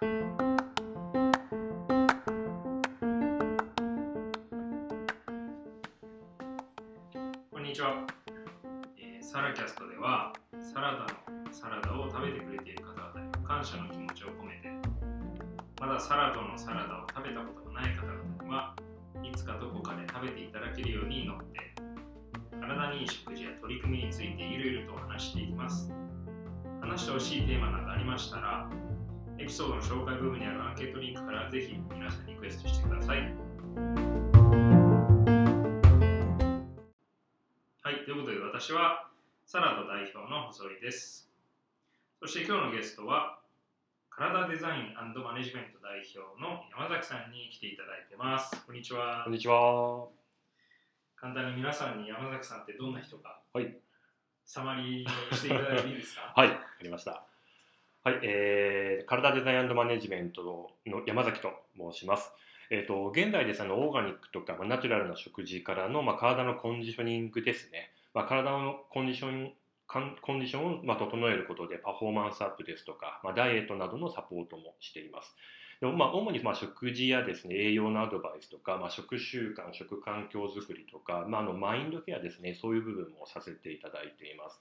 こんにちは、えーサラキャストではサラダのサラダを食べてくれている方々に感謝の気持ちを込めてまだサラダのサラダを食べたことがない方々にはいつかどこかで食べていただけるように祈って体にいい食事や取り組みについていろいろと話していきます。話してほしいテーマなどありましたらピソードの紹介部分にあるアンケートリンクからぜひ皆さんにリクエストしてくださいはい、ということで私はサラダ代表の細井です。そして今日のゲストは体デザインマネジメント代表の山崎さんに来ていただいてます。こんにちはこん。にちは。簡単に皆さんに山崎さんってどんな人か、はい。サマリーしていただいていいですか？はい、ありました。はい、えー、体デザインマネジメントの山崎と申します。えっ、と、現代ですあの、オーガニックとか、まあ、ナチュラルな食事からの、まあ、体のコンディショニングですね。まあ、体のコンディション、コンディションを、まあ、整えることで、パフォーマンスアップですとか、まあ、ダイエットなどのサポートもしています。でもまあ、主にまあ食事やですね栄養のアドバイスとか、まあ、食習慣、食環境づくりとか、まあ、あのマインドケアですね、そういう部分もさせていただいています。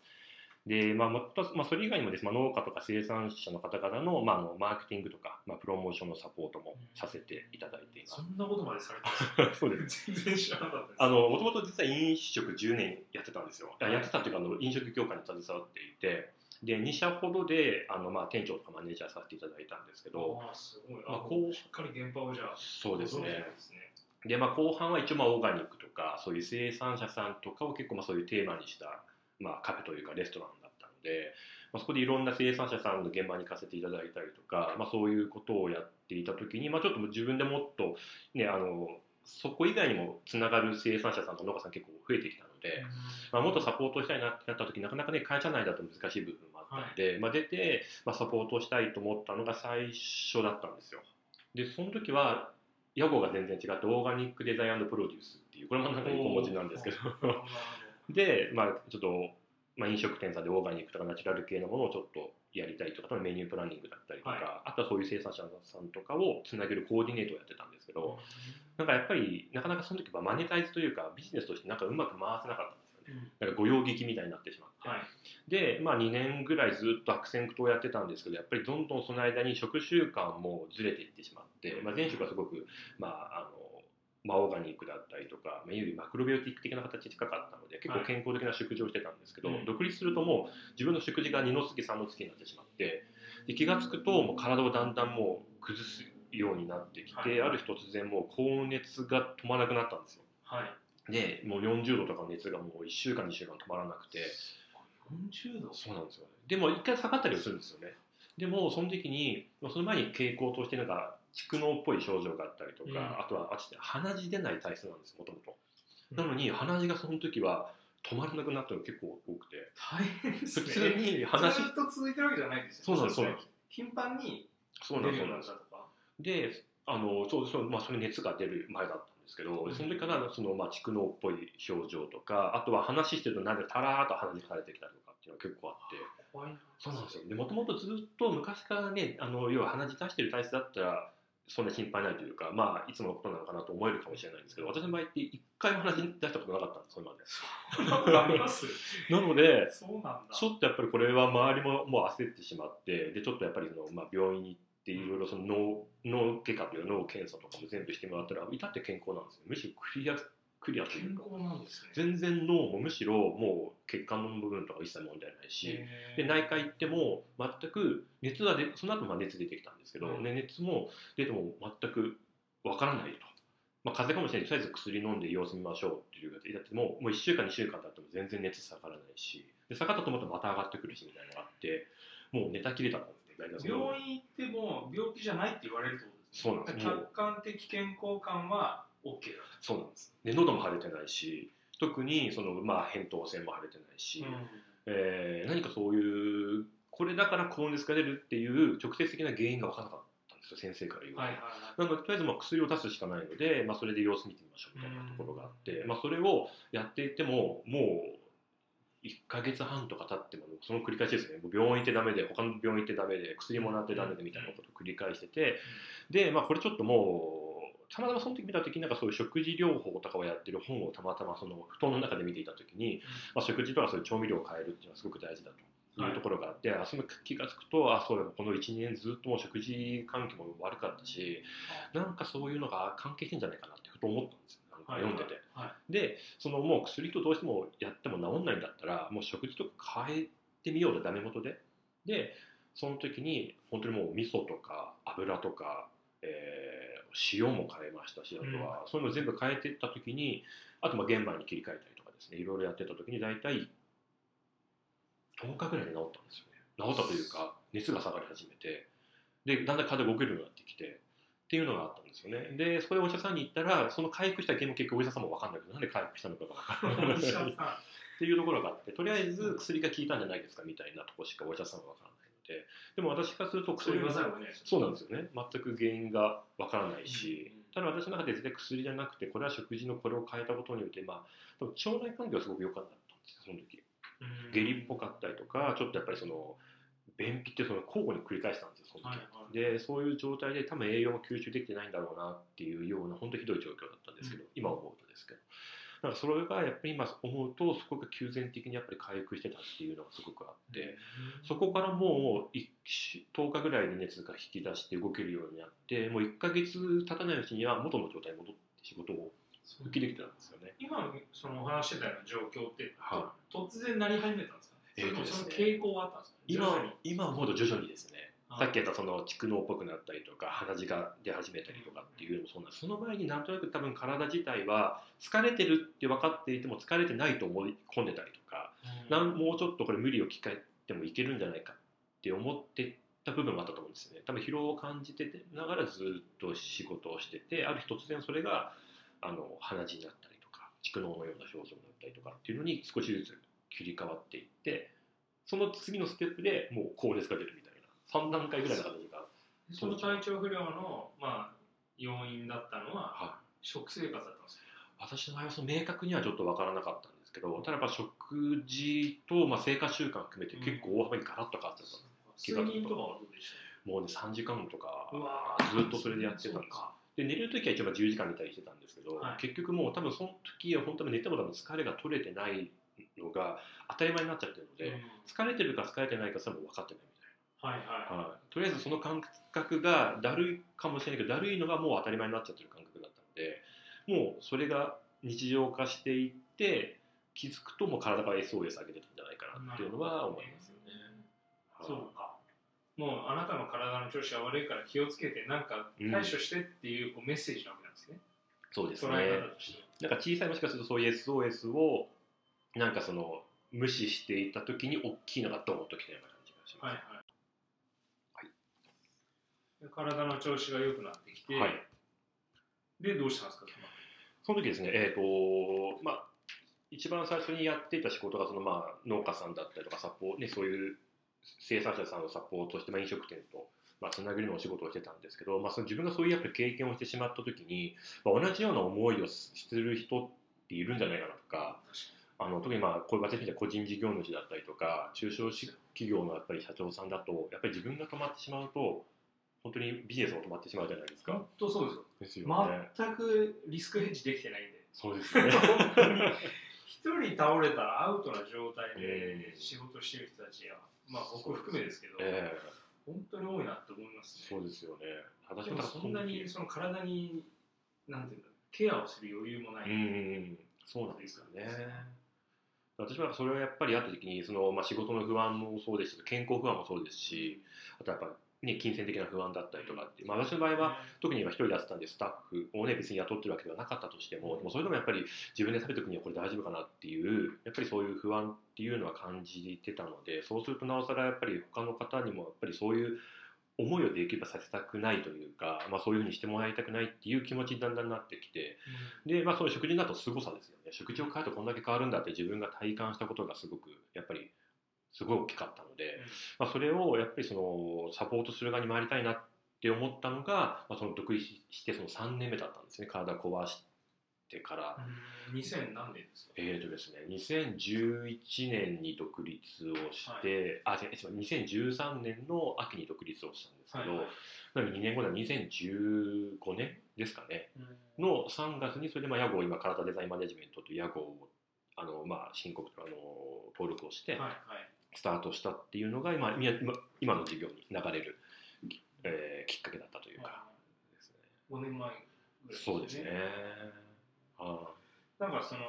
でまあもっとまあ、それ以外にもです、ね、まあ農家とか生産者の方々の,、まあ、あのマーケティングとか、まあ、プロモーションのサポートもさせていただいていますそ。んなことまでされてます そうです全然知らなかったです。あのもともと実は飲食10年やってたんですよ。あやってたっていうかあの飲食業界に携わっていてで2社ほどであの、まあ、店長とかマネージャーさせていただいたんですけどあーすごい。まああこうしっかり現場をじゃあ、そうですね。で、まあ、後半は一応まあオーガニックとかそういう生産者さんとかを結構まあそういうテーマにした、まあ、カフェというかレストランだったので、まあ、そこでいろんな生産者さんの現場に行かせていただいたりとか、まあ、そういうことをやっていた時に、まあ、ちょっと自分でもっと、ね、あのそこ以外にもつながる生産者さんと農家さん結構増えてきたので、まあ、もっとサポートしたいなってなった時なかなかね会社内だと難しい部分もあったので、まあ、出て、まあ、サポートしたいと思ったのが最初だったんですよ。でその時は屋号が全然違ってオーガニックデザインプロデュースっていうこれもなんか横文字なんですけど で、まあ、ちょっと、まあ、飲食店さんでオーガニックとかナチュラル系のものをちょっとやりたいとかメニュープランニングだったりとか、はいあとはそういう生産者さんとかをつなげるコーディネートをやってたんですけどど、なんかやっぱりなかなかその時はマネタイズというかビジネスとしてなんかうまく回せなかったんですよね。うんなんか御用聞きみたいになってしまって、はい。で、まあ、2年ぐらいずっと悪戦苦闘をやってたんですけどやっぱりどんどんその間に食習慣もずれていってしまって、まあ、前職はすごく、まああのまあ、オーガニックだったりとか、まあ、いわゆるマクロビオティック的な形に近かったので結構健康的な食事をしてたんですけど、はい独立するともう自分の食事が2の月3の月になってしまってで気が付くともう体をだんだんもう崩すようになってきて、はいある日突然もう高熱が止まらなくなったんですよ。はい。でもう40度とかの熱がもう1週間2週間止まらなくて。40度？そうなんですよね。でも一回下がったりはするんですよね。でもその時にまあその前に傾向としてなんか蓄膿っぽい症状があったりとか、うんあとはあっちで鼻血出ない体質なんですもともと。なのに鼻血がその時は止まらなくなったのが結構多くて大変です普ね。通に鼻血ずっと続いてるわけじゃないですよね。そうなんですそうなんです頻繁にそうなんですそうなんで。であのそうそう、まあ、それ熱が出る前だったんですけど、うんその時からその、まあ、蓄膿っぽい症状とかあとは話してるとなんでたらーっと鼻血が出てきたりとかっていうのが結構あって。怖いな。そうなんですよ。で、もともとずっと昔からね、あの要は鼻血出してる体質だったら、そんな心配ないというか、まあ、いつものことなのかなと思えるかもしれないんですけど、私の場合って一回も鼻血出したことなかったんです、それまで。なことあります なので、そうなんだ。ちょっとやっぱりこれは周りももう焦ってしまって、で、ちょっとやっぱりその、まあ、病院に行って、いろいろその脳脳外科という脳検査とかも全部してもらったら、至って健康なんですよ。むしろクリア、クリアというか。健康なんですね。全然脳もむしろもう血管の部分とか一切問題ないし、で内科行っても全く熱はでその後まあ熱出てきたんですけど、うんね、熱も出ても全くわからないと、まあ、風邪かもしれない。とりあえず薬飲んで様子見ましょうっていう形でだってもうもう1週間2週間経っても全然熱下がらないし。で下がったと思ったらまた上がってくるしみたいなのがあってもう寝たきりだったんですね病院行っても病気じゃないって言われるってことですそうなんです。客観的健康感は OK だそうなんですで喉も腫れてないし特にその、まあ、扁桃腺も腫れてないし、と。えー何かそういうこれだから高熱が出るっていう直接的な原因が分からなかったんですよ先生から言うと。はいはいはい。なのでとりあえずまあ薬を出すしかないので、まあ、それで様子見てみましょうみたいなところがあって、まあ、それをやっていってももう1ヶ月半とか経ってもその繰り返しですねもう病院行ってダメで他の病院行ってダメで薬もらってダメでみたいなことを繰り返しててでまあこれちょっともうたまたまその時見た時になんかそういう食事療法とかをやってる本をたまたまその布団の中で見ていた時に、まあ、食事とかそういう調味料を変えるっていうのはすごく大事だと。いうところがあって、あその気が付くとあそういえばこの12年ずっともう食事環境も悪かったしなんかそういうのが関係してんじゃないかなってふと思ったんですよ。なんか読んでて。はでそのもう薬とどうしてもやっても治んないんだったらもう食事とか変えてみようでダメ元で。でその時に本当にもう味噌とか油とか、えー塩も変えましたしあとは、そういうの全部変えていった時にあとまあ玄米に切り替えたりとかですねいろいろやってた時に大体10日ぐらいで治ったんですよね。治ったというか熱が下がり始めてでだんだん体が動けるようになってきてっていうのがあったんですよね。でそこでお医者さんに行ったらその回復した原因も結局お医者さんも分かんないけどなんで回復したのかが分からないっていうところがあってとりあえず薬が効いたんじゃないですかみたいなところしかお医者さんは分からないのででも私からするとそう言わざるがそうなんですよね。全く原因が分からないし、うんただ私の中で絶対薬じゃなくてこれは食事のこれを変えたことによって、まあ、腸内環境がすごく良かったんですよその時。うん。下痢っぽかったりとかちょっとやっぱりその便秘ってその交互に繰り返したんですよその時、はいはい。でそういう状態で多分栄養も吸収できてないんだろうなっていうような本当ひどい状況だったんですけど、今思うとですけどだからそれがやっぱり今思うとそこが急然的にやっぱり回復してたっていうのがすごくあって、そこからもう1 10日ぐらいで熱が引き出して動けるようになってもう1ヶ月経たないうちには元の状態に戻って仕事を復帰できてたんですよね。今そのお話してたような状況って、は突然なり始めたんですか、えーとですね。その傾向はあったんですか今に。今思うと徐々にですね。はいさっき言ったその蓄膿っぽくなったりとか鼻血が出始めたりとかっていうのもそうなんです。その前になんとなく多分体自体は疲れてるって分かっていても疲れてないと思い込んでたりとか、なんもうちょっとこれ無理を聞かえてもいけるんじゃないかって思ってた部分があったと思うんですよね。多分疲労を感じててながらずっと仕事をしててある日突然それがあの鼻血になったりとか蓄膿のような症状になったりとかっていうのに少しずつ切り替わっていってその次のステップでもう高熱が出るみたいな3段階ぐらいの形が、その体調不良の、まあ、要因だったのははい、食生活だったんですよ私の場合はその明確にはちょっと分からなかったんですけどただやっぱ食事と、まあ、生活習慣含めて結構大幅にガラッと変わってた、睡眠とかはどうでしもうね3時間とかずっとそれでやってたんですで寝る時は一応まあ10時間寝たりしてたんですけど、はい。結局もう多分その時は本当に寝ても多分疲れが取れてないのが当たり前になっちゃってるので、うん。疲れてるか疲れてないかそれも分かってないみたいはいはい。な、はい、とりあえずその感覚がだるいかもしれないけどだるいのがもう当たり前になっちゃってる感覚だったのでもうそれが日常化していって気づくともう体が SOS 上げてたんじゃないかなっていうのは思いますよね。はい。そうか。もうあなたの体の調子が悪いから気をつけてなんか対処してっていうこうメッセージなわけなんですね、そうです捉ねなんか小さいもしかするとそういう SOS をなんかその無視していた時に大きいのがドーンときたような感じがします。はいはい、で体の調子が良くなってきて、はい。でどうしたんですか？その時ですね、えーとまあ、一番最初にやっていた仕事がその、まあ、農家さんだったりとかサポ、ね、そういう生産者さんをサポートして、まあ、飲食店と、まあ、つなぐりのお仕事をしてたんですけど、まあ、その自分がそういうやっぱり経験をしてしまった時に、まあ、同じような思いをする人っているんじゃないかなとかあの特にまあこういう私みたいな個人事業主だったりとか中小企業のやっぱり社長さんだとやっぱり自分が止まってしまうと本当にビジネスも止まってしまうじゃないですか本。当そうですよですよね。全くリスクヘッジできてないんでそうですよね。一人倒れたらアウトな状態でうん仕事してる人たちや、まあ僕含めですけど、ええ本当に多いなって思いますね。そうですよね。私でもそんなにその体になんていうんだケアをする余裕もない。うんうんうん、そうなんですよね。私はそれはやっぱりあった時にその、まあ、仕事の不安もそうですし健康不安もそうですしあとやっぱ、ね、金銭的な不安だったりとかって、まあ、私の場合は特に今一人でやってたんでスタッフをね別に雇ってるわけではなかったとしてもでもそれでもやっぱり自分で食べていくにはこれ大丈夫かなっていうやっぱりそういう不安っていうのは感じてたのでそうするとなおさらやっぱり他の方にもやっぱりそういう思いをできればさせたくないというか、まあ、そういうふうにしてもらいたくないっていう気持ちにだんだんなってきてで、まあ、その食事だと凄さですよね。食事を変えるとこんだけ変わるんだって自分が体感したことがすごくやっぱりすごい大きかったので、まあ、それをやっぱりそのサポートする側に回りたいなって思ったのが、まあ、その独立してその3年目だったんですね。体壊してから、うん。2000何年ですか？えーとですね、2011年に独立をして、あ違う違う2013年の秋に独立をしたんですけど、はいはい。なので2年後では2015年ですかね。うん。の3月にそれでまあ屋号今体デザインマネジメントという屋号をあの、まあ、申告あの登録をしてはいはいスタートしたっていうのが今今今の授業に流れる、えーきっかけだったというかですね。5年前ぐらいそうですね。あなんかその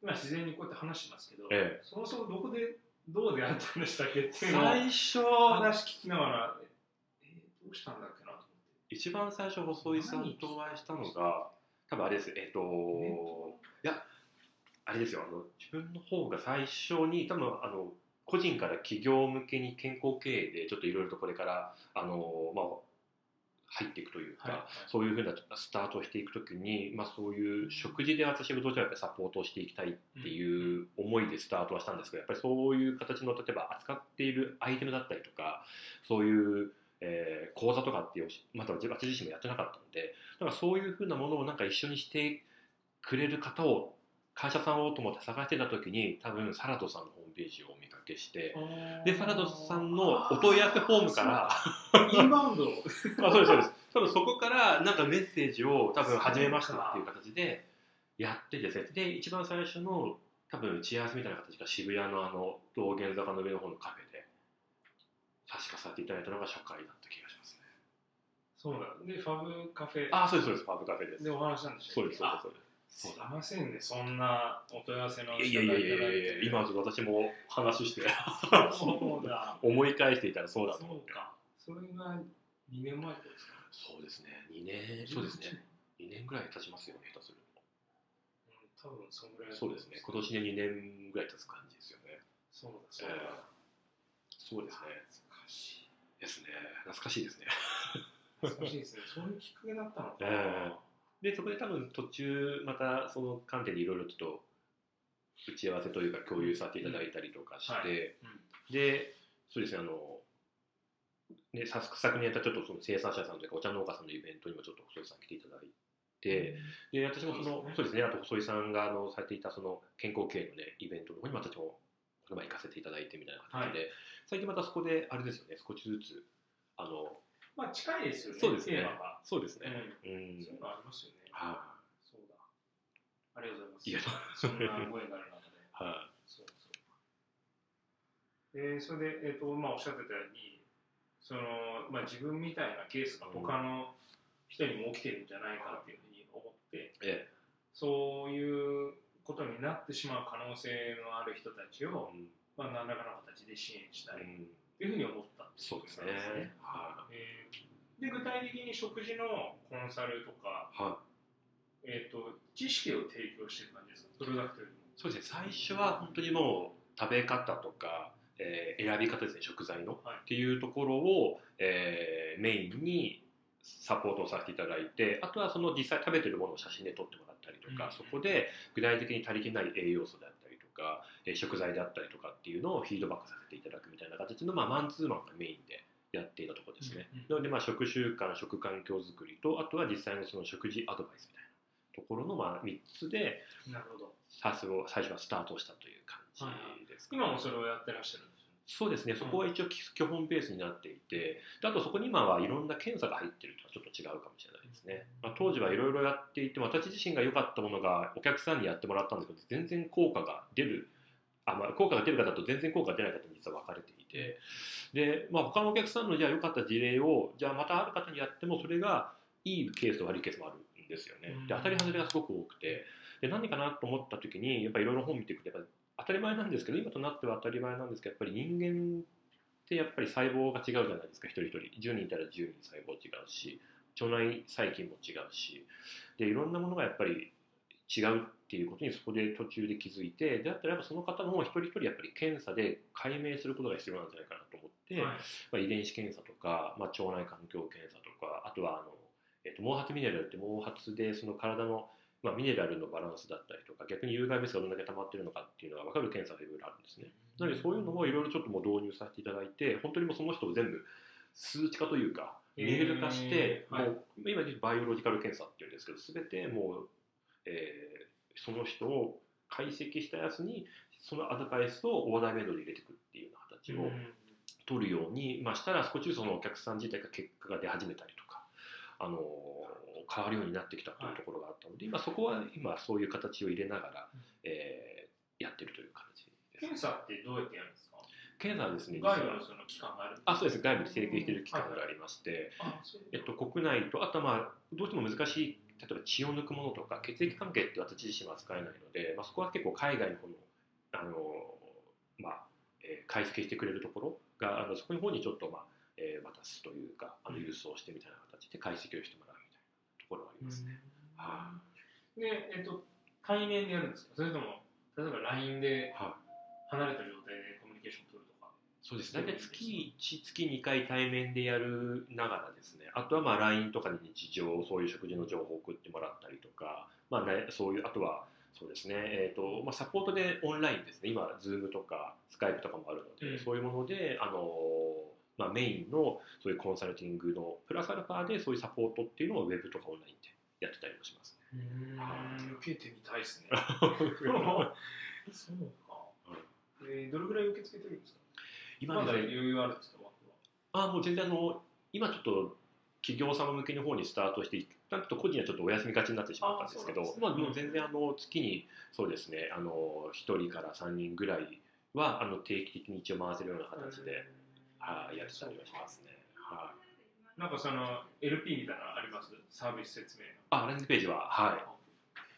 今自然にこうやって話してますけど、ええそもそもどこでどう出会ったんでしたっけってーいうのを最初話聞きながら、えーどうしたんだっけなと思って。一番最初細井さんとお会いしたのが多分あれですえっ、といやあれですよあの自分の方が最初に多分あの個人から企業向けに健康経営でちょっといろいろとこれからあの、まあ、入っていくというか、はい。はいそういうふうなスタートをしていくときに、まあ、そういう食事で私がどうしてもやっぱりサポートをしていきたいっていう思いでスタートはしたんですけどやっぱりそういう形の例えば扱っているアイテムだったりとかそういう、えー講座とかっていうまた私自身もやってなかったのでだからそういうふうなものをなんか一緒にしてくれる方を会社さんをと思って探してた時に多分サラトさんのホームページをお見かけしてでサラトさんのお問い合わせフォームからインバウンド？あそうですそうです。多分そこからなんかメッセージを多分初めましてっていう形でやってですねで一番最初の多分打ち合わせみたいな形が渋谷のあの道玄坂の上の方のカフェで確かさせていただいたのが初回だった気がしますね。そうだ。でファブカフェ。あそうですそうです。ファブカフェです。でお話なんでしょそうですそうですそうですすいませんね。そんなお問い合わせのいやいやいやいやいや今そちょっと私も話してうだ。思い返していたらそうだと思って。そうか。それが2年前ですか？そうですね。2年そうですね。2年ぐらい経ちますよね下手するうん多分そんぐらいとだと思そうですね。今年で2年ぐらい経つ感じですよね。そうだそうだ、ええ。そうですね。懐かしい。ですね。懐かしいですね。懐かしいですね。そういうきっかけだったのかな、えでそこで多分途中またその観点でいろいろちょっと打ち合わせというか共有させていただいたりとかして、はい。うんでそうですねあのね、さ昨年やったちょっとその生産者さんというかお茶農家さんのイベントにもちょっと細井さん来ていただいて、で私もそのそうですね。ねあと細井さんがあのされていたその健康経営のねイベントの方にも私もこの前行かせていただいてみたいな形で、最近またそこであれですよね少しずつあのまあ近いですよねそうですね。そうですね。うん。うん、そういうのありますよね。はそうだ。ありがとうございます。そんなご縁がある中で。い。はそうそう。えーそれで、えーとまあ、おっしゃってたようにその、まあ、自分みたいなケースが他の人にも起きてるんじゃないかっていうふうに思って、いえ。そういうことになってしまう可能性のある人たちえを、うん。まあ、何らかの形で支援したいうん。というふうに思ったっていそうですね。はえーで具体的に食事のコンサルとか、いはい。えー、と知識を提供してる感じですか？プロダクトよりも。そうですね。最初は本当にもう食べ方とか、えー選び方ですね。食材の、はい。っていうところを、えーメインにサポートをさせていただいてあとはその実際食べてるものを写真で撮ってもらったりとか、うん。そこで具体的に足りてない栄養素であったりとか、えー食材であったりとかっていうのをフィードバックさせていただくみたいな形の、まあ、マンツーマンがメインでやっていたところですね、うんうんなのでまあ食習慣食環境づくりとあとは実際のその食事アドバイスみたいなところのまあ3つでなるほど。最初はスタートしたという感じですかね、今もそれをやってらっしゃるそうですね、そこは一応基基本ベースになっていて、であとそこに今はいろんな検査が入ってるとはちょっと違うかもしれないですね。まあ、当時はいろいろやっていて、私自身が良かったものがお客さんにやってもらったんですけど、全然効果が出る、あまあ、効果が出る方と全然効果が出ない方に実は分かれていて、で、まあ、他のお客さんのじゃあ良かった事例を、じゃあまたある方にやっても、それがいいケースと悪いケースもあるんですよね。で、当たり外れがすごく多くて、で何かなと思った時に、やっぱりいろいろ本見ていくと、やっぱ当たり前なんですけど、今となっては当たり前なんですけど、やっぱり人間ってやっぱり細胞が違うじゃないですか、一人一人。10人いたら10人細胞違うし、腸内細菌も違うし、で、いろんなものがやっぱり違うっていうことにそこで途中で気づいて、であったらやっぱその方の一人一人やっぱり検査で解明することが必要なんじゃないかなと思って、はいまあ、遺伝子検査とか、まあ、腸内環境検査とかあとはあの、えっと毛髪ミネラルって毛髪でその体の、まあ、ミネラルのバランスだったりとか逆に有害物質がどんだけ溜まってるのかっていうのが分かる検査がいろいろあるんですね。なのでそういうのもいろいろちょっともう導入させていただいて本当にもうその人を全部数値化というか見える化して、もう今バイオロジカル検査っていうんですけど全てもう、えーその人を解析したやつにそのアドバイスをオーダーメイドで入れていくっていうような形を取るように、まあ、したら少しずつそのお客さん自体が結果が出始めたりとか、あの変わるようになってきたというところがあったので、今そこは今そういう形を入れながら、えーやってるという感じです。検査ってどうやってやるんですか？検査はですね、外部のその機関があるんですあそうです。外部で提携している機関がありまして、えっと、国内とあとはまあどうしても難しい例えば血を抜くものとか血液関係って私自身は扱えないので、まあ、そこは結構海外の方のあの、まあえー解析してくれるところがあのそこの方にちょっと、まあえー渡すというかあの郵送してみたいな形で解析をしてもころがありますね。はで、えっと、対面でやるんですか？それとも、例えば LINE ではい。離れた状態でコミュニケーション取るとか？そうです。ね、大体月1、月2回対面でやるながらですね、あとはまあ LINE とかに日常、そういう食事の情報を送ってもらったりとか、まあね、そういう、あとはそうですね、えーとまあ、サポートでオンラインですね、今、Zoom とか Skype とかもあるので、うん。そういうもので、あのまあ、メインのそういうコンサルティングのプラスアルファでそういうサポートっていうのをウェブとかオンラインでやってたりもしますね。うん、受けてみたいですね。そうか。えー、どれぐらい受け付けてるんですか？今まだ余裕あるんですか？あもう全然あの今ちょっと企業様向けの方にスタートして一旦ちょっと個人はちょっとお休みがちになってしまったんですけどあそうなんですねまあ、もう全然あの月にそうですねあの1人から3人ぐらいはあの定期的に一応回せるような形で、はいやってたりはしますね。はい、なんかその LP みたいなのあります？サービス説明の。あランデページははい、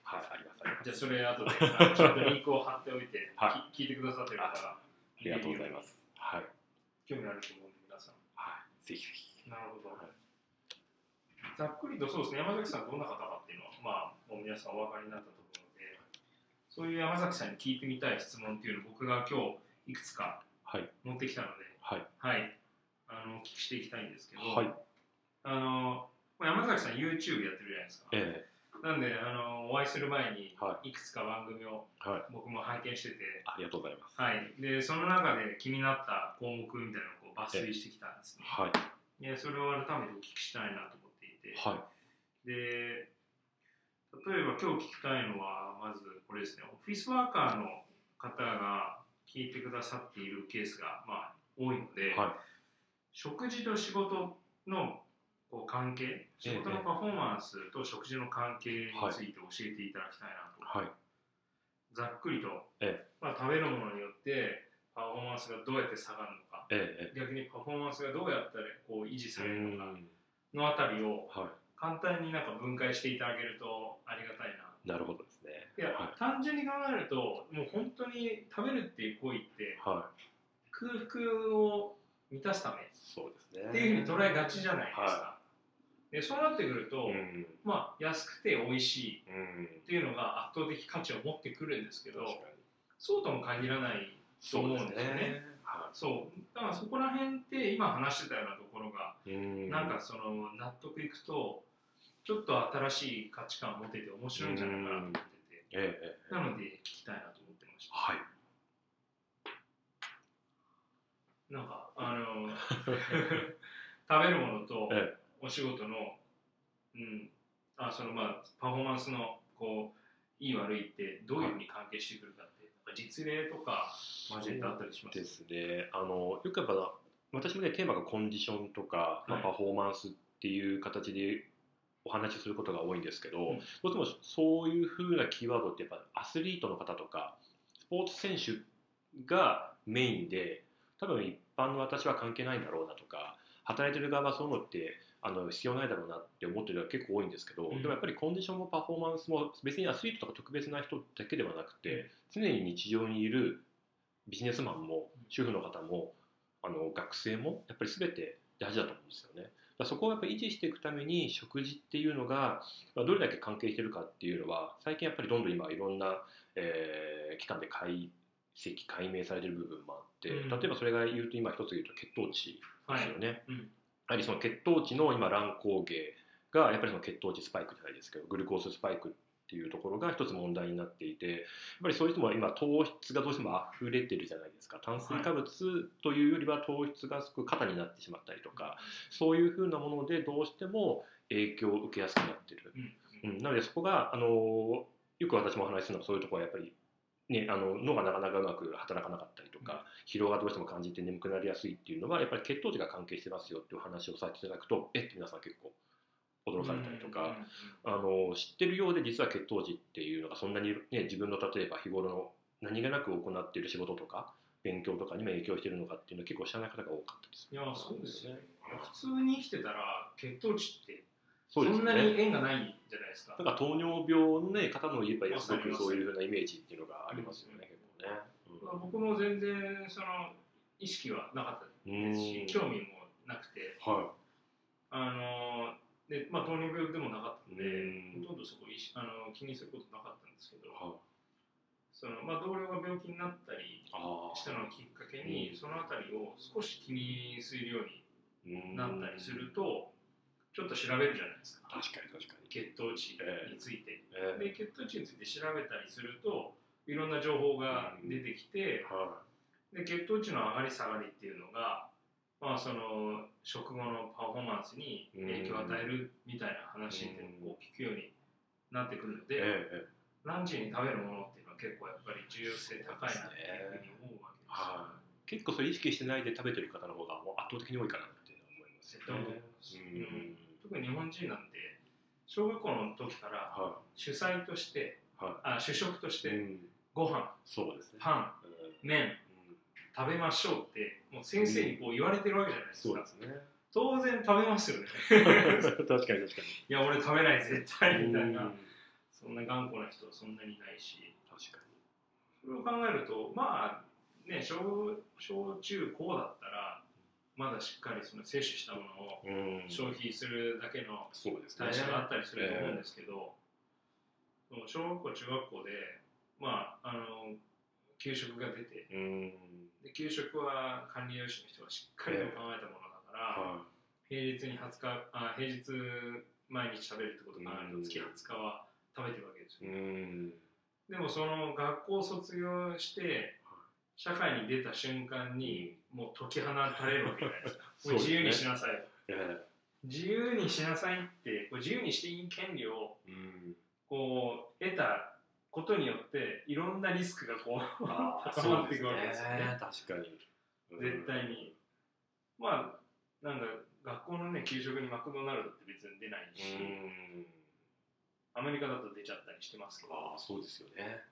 はい、ありますあります。じゃあそれ後で ちょっとリンクを貼っておいて、はき聞いてくださってる方がありがとうございます。はい、興味あると思うんで皆さん。はい、ぜひぜひ。なるほど。はいざっくりとそうですね、山崎さんどんな方かっていうのは、まあ、もう皆さんお分かりになったと思うので、そういう山崎さんに聞いてみたい質問っていうのを僕が今日いくつかはい持ってきたので、はいはい、あのお聞きしていきたいんですけど、はい。あのまあ山崎さん YouTube やってるじゃないですか。えなんであのお会いする前にはい。くつか番組をえはい。僕も拝見してて、ありがとうございます。はい、でその中で気になった項目みたいなのをこう抜粋してきたんですね。はい。でそれを改めてお聞きしたいなと思っていて、はい。で例えば今日聞きたいのはまずこれですね。オフィスワーカーの方が聞いてくださっているケースがまあ多いので、はい。食事と仕事のこう関係仕事のパフォーマンスと食事の関係について教えていただきたいなと、はい。ざっくりと、えまあ、食べるものによってパフォーマンスがどうやって下がるのか。ええ逆にパフォーマンスがどうやったらこう維持さええれるのかうん。のあたりをは簡単になんか分解していただけるとありがたいな。いなるほどですね。いや、はい。単純に考えるともう本当に食べるっていう行為ってはい空腹を満たすためそうですね。っていうふうに捉えがちじゃないですか。はでそうなってくると、うん。まあ安くて美味しいうん。っていうのが圧倒的価値を持ってくるんですけどそうとも限らないと思うんですよね。はそう。だからそこら辺って今話してたようなところが、いうん。なんかその納得いくとちょっと新しい価値観を持てて面白いんじゃないかなと思ってて、なので聞きたいなと思ってました。はい。なんかあの食べるものとえお仕事の、うん、あそのまあパフォーマンスのこういい悪いってどういうふうに関係してくるかって、実例とか交えてあったりします？ですね。あのよくやっぱ私もねテーマがコンディションとか、まあ、はいパフォーマンスっていう形でお話しすることが多いんですけど、うん。どうしてもそういうふうなキーワードってやっぱアスリートの方とかスポーツ選手がメインで多分一般の私は関係ないんだろうなとか働いてる側はそういうのってあの必要ないだろうなって思ってる人が結構多いんですけど、うん。でもやっぱりコンディションもパフォーマンスも別にアスリートとか特別な人だけではなくて常に日常にいるビジネスマンも主婦の方もあの学生もやっぱり全て大事だと思うんですよね。そこをやっぱり維持していくために食事っていうのがまあどれだけ関係してるかっていうのは最近やっぱりどんどん今いろんな、えー機関で解析解明されてる部分もあって、うん。例えばそれが言うと今一つ言うと血糖値ですよね。うん。やはりその血糖値の今乱高下がやっぱりその血糖値スパイクじゃないですけどグルコーススパイクっていうところが一つ問題になっていてやっぱりそういう人も今糖質がどうしても溢れてるじゃないですか。炭水化物というよりは糖質がすごく肩になってしまったりとかそういうふうなものでどうしても影響を受けやすくなってる、うん。うん、なのでそこがあのよく私もお話しするのはそういうところはやっぱり、ね、あの脳がなかなかうまく働かなかったりとか、疲労がどうしても感じて眠くなりやすいっていうのはやっぱり血糖値が関係してますよっていう話をさせていただくとえっ？て皆さん結構驚かれたりとか、あの知ってるようで実は血糖値っていうのがそんなに、ね、自分の例えば日頃の何気なく行っている仕事とか勉強とかにも影響しているのかっていうのは結構知らない方が多かったりすいやそうですよね。普通に生きてたら血糖値ってそんなにね縁がないじゃないですか。だから糖尿病の、ね、方の言えばすごくそういうふうなイメージっていうのがありますよね、結構ね。まあ僕も全然その意識はなかったうんですし興味もなくて。はあのでまあ糖尿病でもなかったんでうん。ほとんどそこあの気にすることなかったんですけどい、はい、そのまあ同僚が病気になったりあしたのをきっかけにうんそのあたりを少し気にするようにうん。なったりするとちょっと調べるじゃないですか。確かに確かに。血糖値について、えで血糖値について調べたりするといろんな情報が出てきてー、はで血糖値の上がり下がりっていうのが、まあ、その食後のパフォーマンスに影響を与えるみたいな話っていう聞くようになってくるのい、で、ええランチに食べるものっていうのは結構やっぱり重要性高いなっていうふうに思うわけです。よ。はい。結構それ意識してないで食べてる方の方がもう圧倒的に多いかな絶対思います。うん特に日本人なんて小学校の時からは主菜としてい。はあ主食としい、てうん、ご飯そうですね。パンうん。麺食べましょうってもう先生にこう言われてるわけじゃないですか、すね。当然食べますよね。確かに確かに。いや俺食べない絶対みたいな、うんそんな頑固な人はそんなにいないし。確かそれを考えるとまあね小小中高だったらまだしっかりその摂取したものを消費するだけのそうですね。代謝があったりすると思うんですけど、小学校中学校でまああの給食が出て給食は管理栄養士の人がしっかりと考えたものだから、は平日に20日あ平日毎日食べるってこと考えるうんと月20日は食べてるわけですい。よ、うん。でもその学校を卒業して社会に出た瞬間にもう解き放たれるわけじゃないですか。ね。自由にしなさい。とえ。自由にしなさいってこう自由にしていい権利を。こう得たことによっていろんなリスクがこう 高まっていくわけですよね。確かに。うん。絶対に、まあなんか学校のね給食にマクドナルドって別に出ないし、うん。アメリカだと出ちゃったりしてますけど。ああ、そうですよね。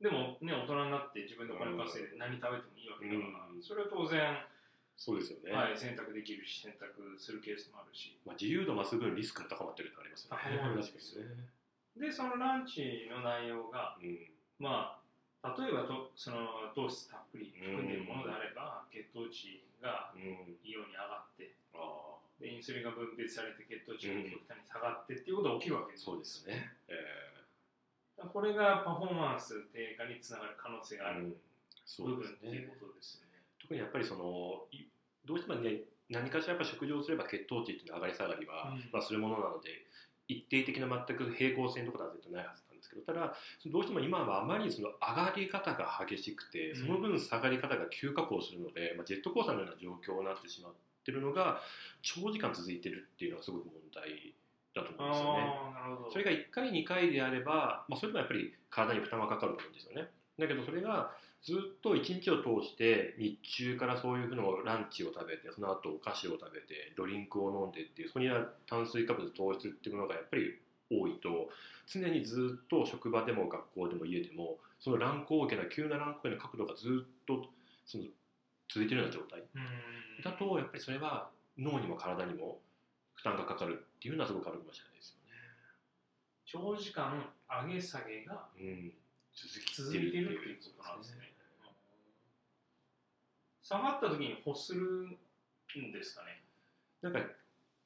でもね大人になって自分でお金稼いで何食べてもいいわけだから、うんそれは当然、そうですよね。はい、選択できるし選択するケースもあるしまあ、自由度増す分リスクも高まってるってありますよね。高まるん確ですね。でそのランチの内容がうん。まあ例えばとその糖質たっぷり含んでいるものであれば、血糖値がうん。異様に上がってああ、でインスリンが分泌されて血糖値が極端に下がってっていうことが起きるわけですそうですね。えだからこれがパフォーマンス低下につながる可能性えがある部分っていう。ことですよね。特にやっぱりそのいどうしてもね何かしらやっぱ食事をすれば血糖値っていうのは上がり下がりは、うんまあ、するものなので一定的な全く平行線とは絶対ないはずなんですけどただどうしても今はあまりその上がり方が激しくてその分下がり方が急下降するので、まあ、ジェットコースターのような状況になってしまってるのが長時間続いてるっていうのはすごく問題だと思うんですよね。それが1回2回であれば、まあ、それでもやっぱり体に負担はかかると思うんですよね。だけどそれがずっと1日を通して日中からそういうふうのランチを食べてその後お菓子を食べてドリンクを飲んでっていうそこには炭水化物糖質っていうものがやっぱり多いと常にずっと職場でも学校でも家でもその乱高下な急な乱高下の角度がずっとその続いてるような状態。うん。だとやっぱりそれは脳にも体にも負担がかかるっていうのはすごくあるかもしれないですよね。長時間上げ下げがうん、続いてるっていうことなんですね。下がった時に欲するんですかね。なんか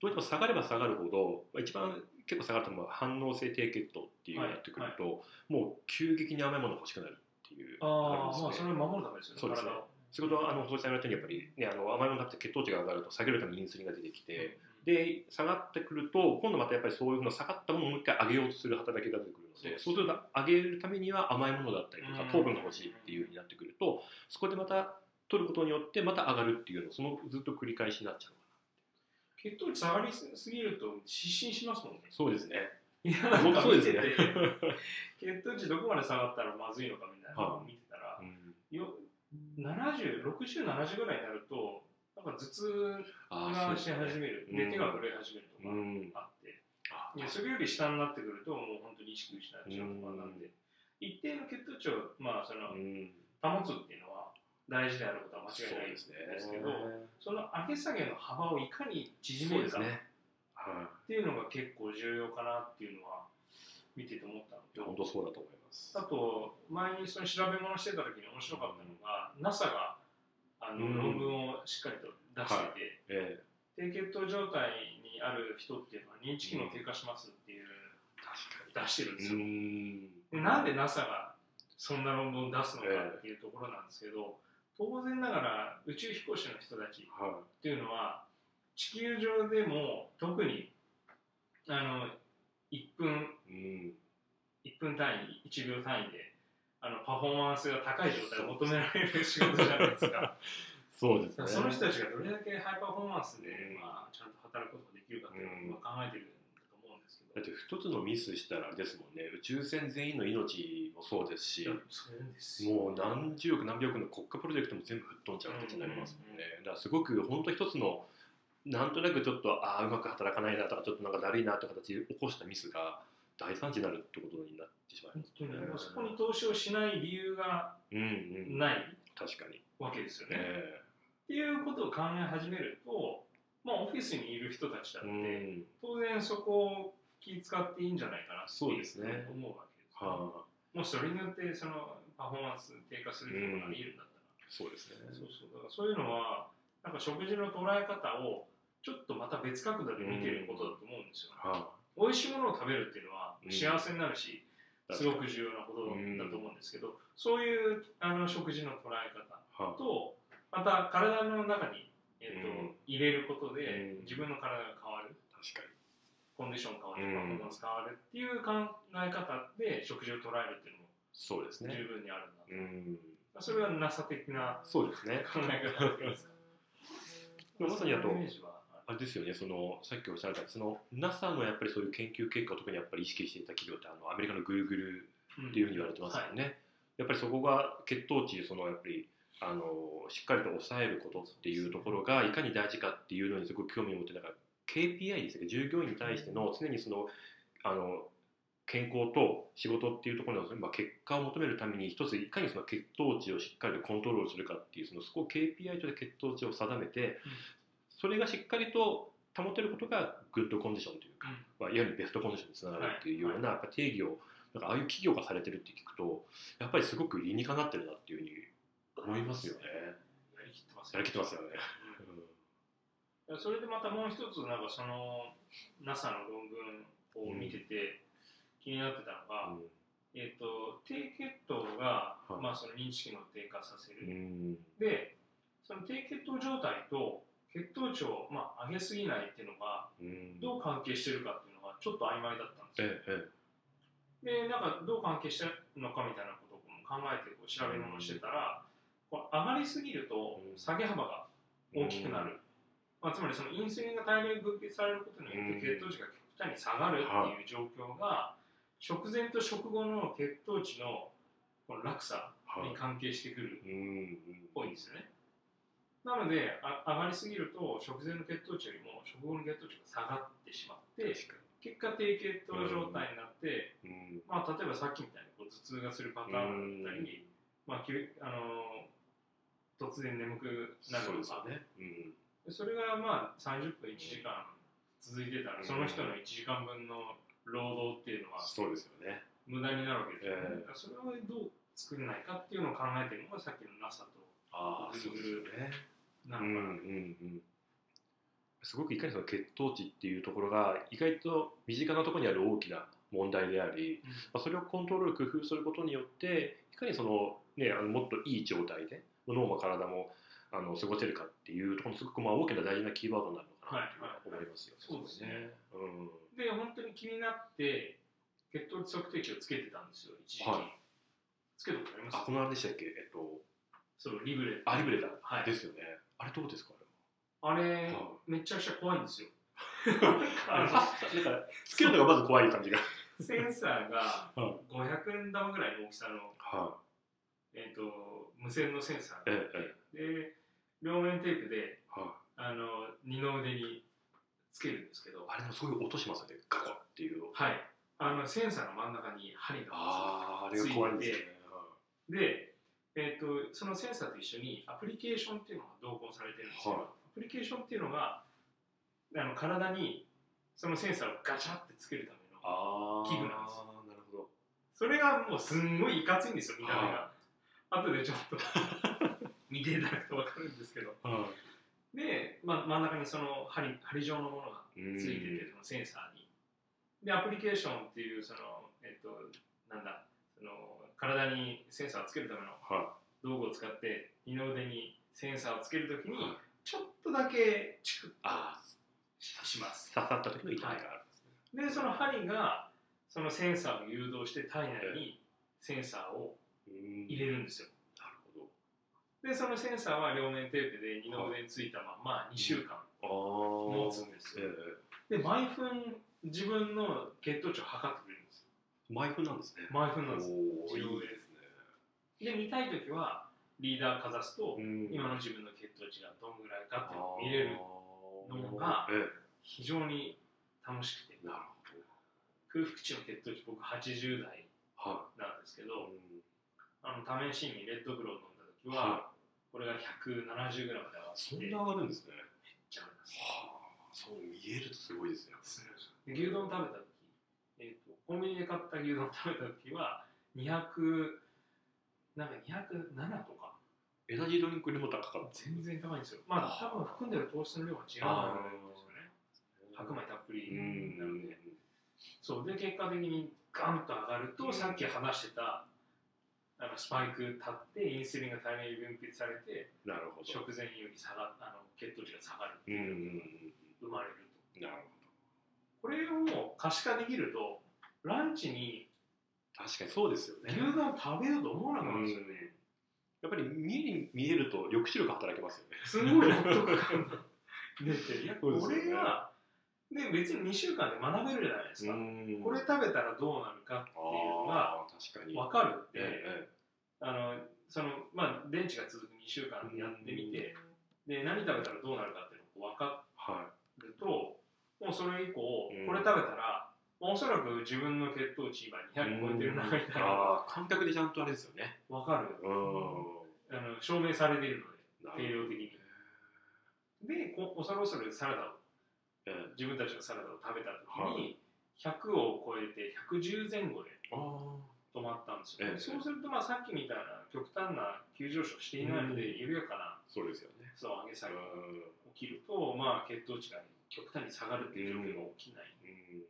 どうしても下がれば下がるほどまあ一番結構下がると反応性低血糖っていうのになってくると、もう急激に甘いものが欲しくなるっていうああ、まあそれを守るためですよね。そうですね体を仕事はあの細井さんが言ったようにやっぱり、ね、あの甘いもの食べて血糖値が上がると下げるためにインスリンが出てきて、で下がってくると今度またやっぱりそういうふうな下がったものをもう一回上げようとする働きが出てくるの。でそそううすると上げるためには甘いものだったりとかうん。糖分が欲しいっていうふうになってくるとそこでまた取ることによってまた上がるっていうのをそのずっと繰り返しになっちゃうのか血糖値下がりすぎると失神しますもんね。なそうですね。いやなんかそうですね。見てて、血糖値どこまで下がったらまずいのかみたいなのを見てたら、うん。よ70、60、70ぐらいになると、なんか頭痛あがし始める、うんで手が震え始めるとかうん。あって、あいやそれより下になってくると、もう本当に意識失っちゃうとかなんで、一定の血糖値を、まあ、そのうん。保つっていうのは大事であることは間違いないんですけど、その上げ下げの幅をいかに縮めるかっね。はていうのが結構重要かなっていうのは見てて思った本と、当そうだと思います。あと前にその調べ物してた時に面白かったのが、NASA があのうん。論文をしっかりと出してい。て、え。低血糖状態にある人っていうのは認知機能低下しますっていう、確出してるんですよ。でなんで NASA がそんな論文を出すのかっていうところなんですけど、当然ながら宇宙飛行士の人たちはっていうのは地球上でも特にあの1分いうん。1分単位1秒単位であのパフォーマンスが高い状態を求められる仕事じゃないですか。そうですね。その人たちがどれだけハイパフォーマンスで、うんまあ、ちゃんと働くことができるかっていうのを考えてるんだと思うんですけど、だって一つのミスしたらですもんね宇宙船全員の命もそうですしもう何十億何百億の国家プロジェクトも全部吹っ飛んじゃう形になりますもんね、だからすごく本当一つのなんとなくちょっとああうまく働かないなとかちょっとなんかだるいなって形で起こしたミスが大惨事になるってことになってしまいますね。そこに投資をしない理由がうんうん。ない確かに。わけですよね。えっていうことを考え始めると、まあ、オフィスにいる人たちだって、えうん。当然そこを気使っていいんじゃないかなってそうですね。思うわけですよ、はあ。もしそれによってそのパフォーマンス低下するってことがあり得るんだったら、そうですね。そうそう。だからそういうのはなんか食事の捉え方をちょっとまた別角度で見てることだと思うんですよ、は美味しいものを食べるっていうのはうん。幸せになるし、あすごく重要なことだと思うんですけど、そういうあの食事の捉え方はあ。とまた体の中に、えーとうん。入れることで、うん。自分の体が変わる。確かコンディション変わってうん。パフォーマンス変わるっていう考え方で食事を捉えるっていうのもそうですね。十分にあるんだと、うん。それは NASA 的なそうですね。考え方ですか？まさにあとあれですよね、そのさっきおっしゃったその NASA のやっぱりそういう研究結果を特にやっぱり意識していた企業ってあのアメリカの Google っていうふうに言われてますよね。やっぱりそこが血糖値そのやっぱりあのしっかりと抑えることっていうところがいかに大事かっていうのにすごく興味を持ってだから KPI ですね。従業員に対しての常にそのあの健康と仕事っていうところの、まあ、結果を求めるために一ついかにその血糖値をしっかりとコントロールするかっていうそのそこを KPI とで血糖値を定めて、それがしっかりと保てることがグッドコンディションというか、まあ、いわゆるベストコンディションにつながるっていうようなやっぱ定義をなんかああいう企業がされてるって聞くとやっぱりすごく理にかなってるなっていうふうに思いますよね。やりきってますやりきってますよね。うん。それでまたもう一つなんかその NASA の論文を見てて気になってたのが、うん。えー、と低血糖が、はい。まあ、その認知機能を低下させうる、ん。でその低血糖状態と血糖値を、まあ、上げすぎないっていうのがうん。どう関係してるかっていうのがちょっと曖昧だったんですよ。ええでなんかどう関係してるのかみたいなことを考えてこう調べ物をしてたら、こう上がりすぎるとうん。下げ幅がええ大きくなる、まあ、つまりそのインスリンが大量に分泌されることによって血糖値が極端に下がるっていう状況が食前と食後の血糖値のこの落差に関係してくる。うんっぽいんですよね。なのであ上がりすぎると食前の血糖値よりも食後の血糖値が下がってしまって結果低血糖状態になって、にうん。まあ、例えばさっきみたいにこう頭痛がするパターンだったり、まあきゅあのー突然眠くなるとかね。うん。でそれがまあ30分1時間続いてたら、うん。その人の1時間分の労働っていうのはそうですよね。無駄になるわけですよね、ええ。だからそれをどう作れないかっていうのを考えてるのがさっきの NASA とああ、そうですよね。なうんうんのかな、うん。すごくいかにその血糖値っていうところが意外と身近なところにある大きな問題であり、うんまあ、それをコントロール工夫することによっていかにその、ね、あのもっといい状態で脳も体もあの過ごせるかっていうところのすごくまあ大きな大事なキーワードになるのかなと思いますよ、そうですね。うんで本当に気になって血糖値測定器をつけてたんですよ一時期、はいつけたことありますあこのあれでしたっけえっとそうリブレアリブレだ、はい。ですよね。あれどうですか？あれ、はめちゃくちゃ怖いんですよ。あのさなんかつけるのがまず怖い感じが。センサーがうん。500円玉ぐらいの大きさの、はえー、と無線のセンサー。いええで両面テープではあの二の腕につけるんですけど。いあれもすごい音しますよね。ガコッっていうはい。あのセンサーの真ん中に針があああれが怖いんですよねで、えー、とそのセンサーと一緒にアプリケーションっていうのが同梱されてるんですけど、はい。アプリケーションっていうのがあの体にそのセンサーをガチャってつけるためのああ器具なんですよ。なるほど。それがもうすんごいいかついんですよ見た目が、後でちょっと 見ていただくと分かるんですけど。はで、ま、真ん中にその針針状のものがいついててそのセンサーに。でアプリケーションっていうそのえっとなんだその体にセンサーをつけるためのは道具を使って二の腕にセンサーをつけるときにいはい。ちょっとだけチクッします。刺さった時の痛みがあるんですね。でその針がそのセンサーを誘導して体内にセンサーをうん入れるんですよ。なるほでそのセンサーは両面テープで二の腕についたまま2週間持つんですよ。で毎分自分の血糖値を測って毎分なんですね。毎分なんです。でいい。で見たい時はリーダーかざすとうん。今の自分の血糖値がどんぐらいかっていうのを見れるのが非常に楽しくて。えなるほ空腹値の血糖値僕80代どはなんですけいどうん。あの試しにレッドブロー飲んだ時ははこれが170グラムで上がってそんめっな上がるんですね。ちゃ上がりますはあ。そう見えるとすごいですね。で牛丼食べたコンビニで買った牛丼食べた時は200なんか207とか。エナジードリンクよりも高かった。全然高いんですよ。まあ多分含んでる糖質の量が違うんですよね。白米たっぷりうん。なので。そう。で結果的にガンと上がると、うん。さっき話してたあのスパイク立ってインスリンが体内に分泌されてなるほど。食前より下があの血糖値が下がるっていうんのが生まれると。うんなるこれを可視化できるとランチに確かに。そうですよね。牛丼食べようと思わなくなるんですよね。やっぱり見に見えると抑止力働きますよね。すごい。納得感が出て、いや、これが、で別に2週間で学べるじゃないですか。ん。これ食べたらどうなるかっていうのが分かるんで、えあのそのまあ電池が続く2週間やってみて、で何食べたらどうなるかっていうのを分かえはると、もうそれ以降、うん。これ食べたら、おそらく自分の血糖値今200超えてるなみたいな。感覚でちゃんとあれですよね。分かる。うん。あの証明されているので、な定量的に。で、こ恐る恐るサラダを、ええ。自分たちのサラダを食べた時に、100を超えて110前後であ止まったんですよ、ええ。そうすると、まあ、さっきみたいな極端な急上昇していないので、うん緩やかなそうですよね。そう上げ下げがう起きると、まあ、血糖値が極端に下がるっていう状況が起きない。ん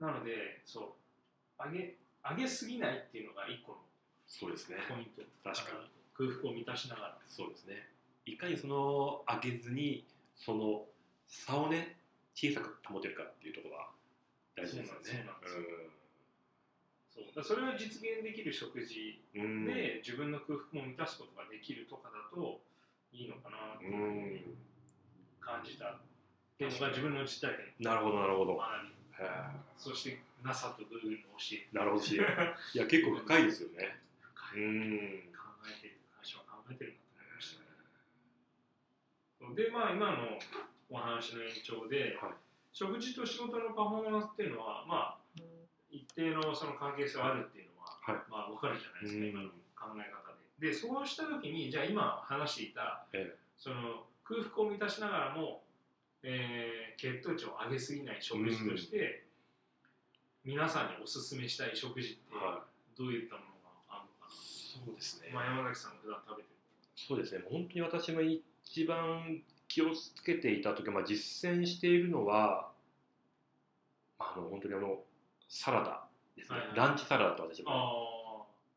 なので、そう。上げ、上げすぎないっていうのが一個のそうですね。ポイント。確かに。空腹を満たしながら。そうですね。いかにその上げずにその差をね小さく保てるかっていうところが大事ですよね。そうなんですそうそう。だそれを実現できる食事で自分の空腹も満たすことができるとかだといいのかなと感じたっていうのが自分の実体験。なるほどなるほど。の学びそして NASA と Google の教えなるほど。しいや結構深いですよね。深い。うん。考えてる会社は考えてるなと思いましたね。でまあ今のお話の延長で、はい。食事と仕事のパフォーマンスっていうのはまあ一定のその関係性があるっていうのは、はい。まあ分かるじゃないですか、うん。今の考え方で。でそうした時にじゃあ今話していた、えその空腹を満たしながらも、えー血糖値を上げすぎない食事として、皆さんにおすすめしたい食事ってはどういったものがあるのかな、そうですね。まあ、山崎さんが普段食べてる。そうですね。本当に私も一番気をつけていた時、まあ、実践しているのは、まあ、あの本当にあのサラダですね、はいはいランチサラダと私も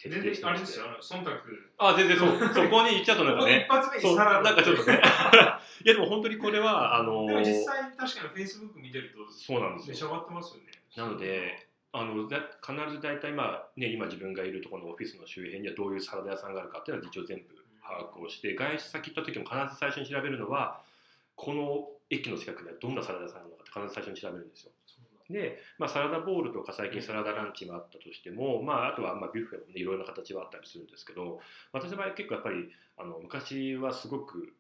徹全然底してまして。あれですよあの忖度。あ全然そう。そこに行っちゃうとなんかね。一発目にサラダなんかちょっとね。いやでも本当にこれは あのでも実際確かにフェイスブック見てるとそうなんですよ。召し上がってますよね。なのであのだ必ず大体、まあね、今自分がいるところのオフィスの周辺にはどういうサラダ屋さんがあるかっていうのは一応全部把握をして外出先行った時も必ず最初に調べるのはこの駅の近くにはどんなサラダ屋さんなのかって必ず最初に調べるんですよ。で、まあ、サラダボールとか最近サラダランチがあったとしても、まあ、あとはまあビュッフェもねいろいろな形はあったりするんですけど私の場合結構やっぱりあの昔はすごく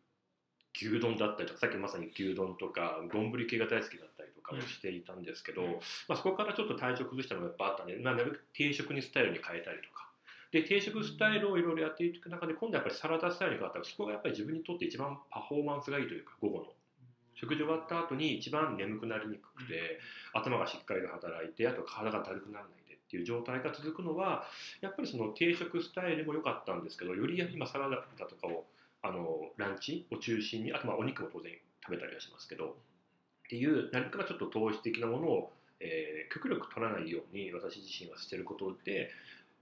牛丼だったりとかさっきまさに牛丼とか丼系が大好きだったりとかもしていたんですけど、うんまあ、そこからちょっと体調崩したのがやっぱあったんで、まあ、なるべく定食にスタイルに変えたりとか。で定食スタイルをいろいろやっていく中で今度はやっぱりサラダスタイルに変わったらそこがやっぱり自分にとって一番パフォーマンスがいいというか午後の食事終わった後に一番眠くなりにくくて、頭がしっかりと働いてあと体がだるくならないでっていう状態が続くのはやっぱりその定食スタイルも良かったんですけどより今サラダとかをあのランチを中心にあとまあお肉も当然食べたりはしますけどっていう何かちょっと糖質的なものを、えー極力取らないように私自身はしてることで、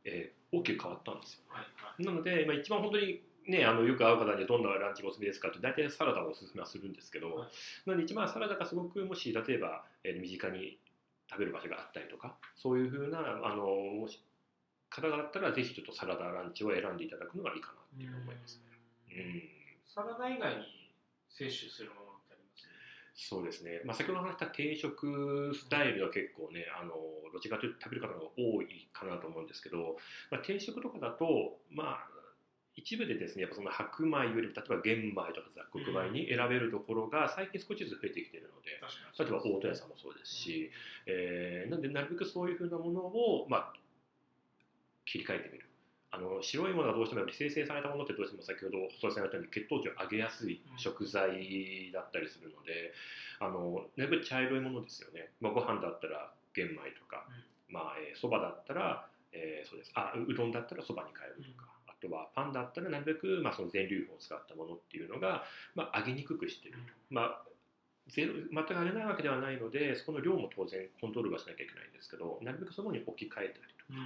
えー大きく変わったんですよ。なので、まあ、一番本当にね、あのよく会う方にどんなランチがおすすめですかって大体サラダをおすすめはするんですけど、はい。なので一番サラダがすごくもし例えば、えー身近に食べる場所があったりとかそういうふうなあのもし方があったらぜひちょっとサラダランチを選んでいただくのがいいかなっていう思いますね。うん。サラダ以外に摂取するものってあります？そうですね、まあ、先ほど話した定食スタイルは結構ね、あのどっちかというと食べる方が多いかなと思うんですけど、まあ、定食とかだと、まあ、一部でですねやっぱその白米より例えば玄米とか雑穀米に選べるところが最近少しずつ増えてきているので、例えば大戸屋さんもそうですし、えーなんでなるべくそういうふうなものを、まあ、切り替えてみる。あの白いものがどうしても生成されたものってどうしても先ほど細田さんが言ったように血糖値を上げやすい食材だったりするので、あのなるべく茶色いものですよね、まあ、ご飯だったら玄米とか、まあえーそばだったら、えーそうです。あううどんだったらそばに変えるとか、あとはパンだったらなるべく、まあ、その全粒粉を使ったものっていうのが、まあ、揚げにくくしてると。まあゼロ全く揚げないわけではないのでそこの量も当然コントロールはしなきゃいけないんですけどなるべくそこに置き換えたりとか。うん。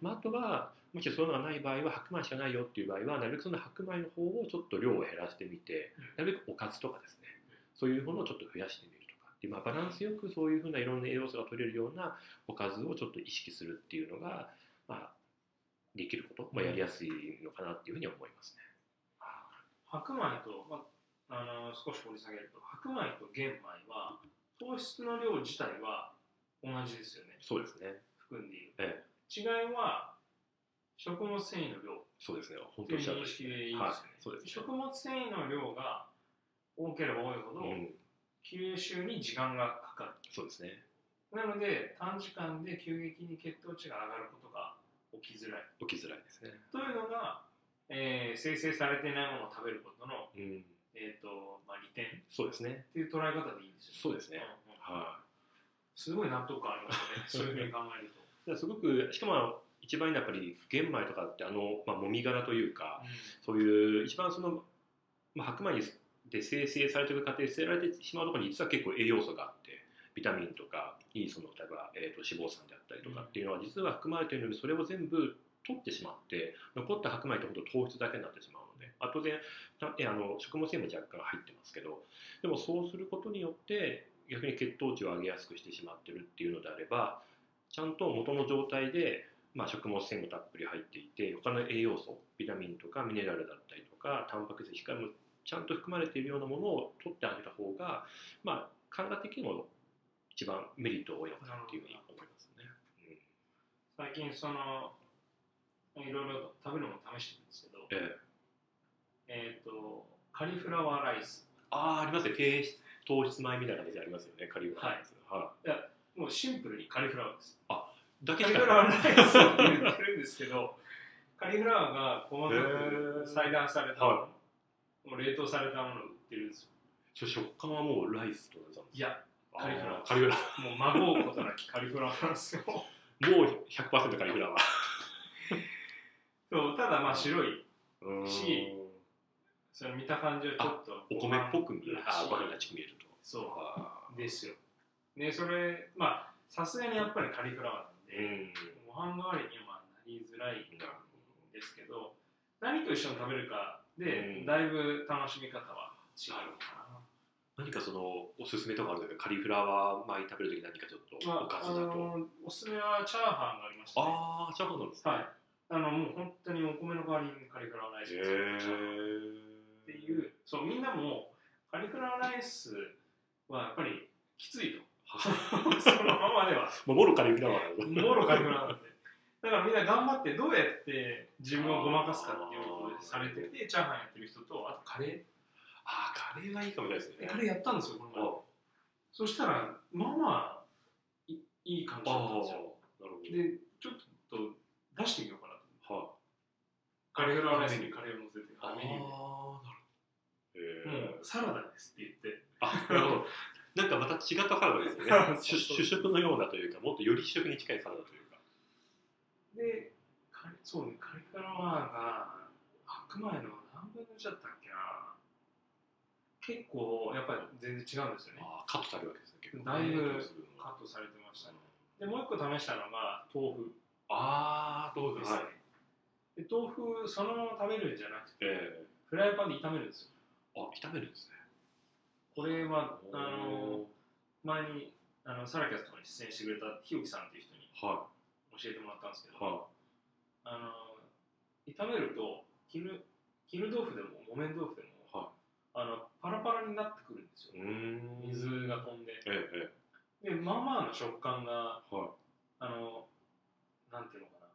まあ、あとはもしそういうのがない場合は白米しかないよっていう場合はなるべくその白米の方をちょっと量を減らしてみてなるべくおかずとかですね。そういうものをちょっと増やしてみるとか。っていう、まあ、バランスよくそういうふうないろんな栄養素が取れるようなおかずをちょっと意識するっていうのが、まあ、できること、まあ、やりやすいのかなっていうふうに思いますね。白米と、まあ、あの少し掘り下げると白米と玄米は糖質の量自体は同じですよね。そうですね。含んでいる。ええ、違いは食物繊維の量。そうですね。本当におっしゃる通り識でいいですよね、はい。そうですね。食物繊維の量が多ければ多いほど、うん、吸収に時間がかかる。そうですね。なので短時間で急激に血糖値が上がることが起きづらい。起きづらいですね。というのが、えー生成されていないものを食べることの、うん、えーとまあ、利点。っそうですね。ていう捉え方でいいんですよ。そうですね。うんうん。はい、すごい納得感ありますね。そういうふうに考えると、すごくしかも一番いいのはやっぱり玄米とかってあの、まあ、もみ殻というかそういう一番その、まあ、白米で生成されている過程で捨てられてしまうところに実は結構栄養素があってビタミンとかいいその例えば、えー、と脂肪酸であったりとかっていうのは実は含まれているのにそれを全部取ってしまって残った白米って本当糖質だけになってしまうのであ当然あの食物繊維も若干入ってますけどでもそうすることによって逆に血糖値を上げやすくしてしまってるっていうのであればちゃんと元の状態で、まあ、食物繊維もたっぷり入っていて他の栄養素ビタミンとかミネラルだったりとかタンパク質光もちゃんと含まれているようなものを取ってあげた方が、まあ、体的にも一番メリットが多いのかなっていうふうに思いますね。うん。最近そのいろいろ食べるのも試してるんですけどええ。えっ、とカリフラワーライス。ああありますね低糖質米みたいな感じありますよね。カリフラワーです、はい。もうシンプルにカリフラワーです。だけカリフラワーライスって言ってるんですけど カリフラワーが細かへくー裁断されたはもう冷凍されたものを売ってるんですよ。食感はもうライスと同じなんですいやカリフラワーあカリフラワもう孫うことなきカリフラワーなんですよーもう100%カリフラワそうただまあ白い。しそれ見た感じはちょっとお米っぽく見える。あご飯ららしく見えると。そあうですよ。でそれまあさすがにやっぱりカリフラワーなん。で、ご飯代わりにはまあなりづらいんですけど何と一緒に食べるかで、うん。だいぶ楽しみ方は違うのかな何かそのおすすめとかあるんですかカリフラワー米食べるとき何かちょっとまあおかずだと、あのおすすめはチャーハンがありまして、ね、ああチャーハンなんですね。はい。あのもう本当にお米の代わりにカリフラワーライスへを使っていう。そうみんなもカリフラワーライスはやっぱりきついと。そのままでは。もろカリフラワーだもろカリフラワーなんで。だからみんな頑張ってどうやって自分をごまかすかっていうことでされててチャーハンやってる人とあとカレああカレーはいいかもしれないですね。ーカレーやったんですよこの前あそしたらまあまあいいい感じだったんですよ。なるほでちょっと出してみようかなと。どはい。カリフラワーライスにカレーを乗せて。ああメニュー。でなるほど。サラダですって言って。あなるほど。なんかまた違ったサラダですよね。主食のようなというかもっとより主食に近いサラダというか。でそうねカリフラワーが白米の何分の1だったっ結構やっぱり全然違うんですよね。カットされるわけですね結構だいぶカットされてましたね。でもう一個試したのが豆腐。ああどうですすね、で豆腐そのまま食べるんじゃなくてえフライパンで炒めるんですよ。えあ炒めるんですね。これはあの前にあのサラキャスとかに出演してくれた日置さんっていう人には教えてもらったんですけど、い。はあの炒めると絹絹豆腐でも木綿豆腐でもいはあのパラパラになってくるんですよ。水が飛んで。えええでまあまあの食感がえはい。あのなんていうのかな。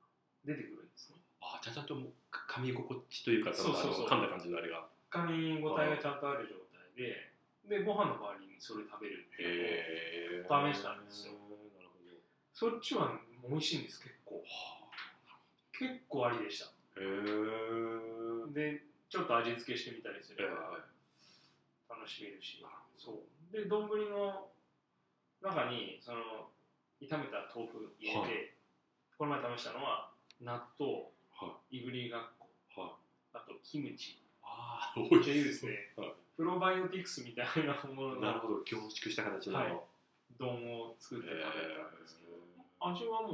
出てくるんですね。あちゃんともう噛み心地というかそうそうそう。噛んだ感じのあれが。噛み応えがちゃんとある状態ででご飯の代わりにそれ食べるっていうのを試したんですよ。なるほどそっちは美味しいんです結構。結構ありでした。へえ。でちょっと味付けしてみたりすえれば楽しめるし。そう。で丼の中にその炒めた豆腐入れて、はこの前試したのは納豆はい。いぶりがっこはい。あとキムチ。ああめっちゃいいですね。はい。プロバイオティクスみたいなもののなるほど凝縮した形の、はい。丼を作って食べたんですけど、味はもう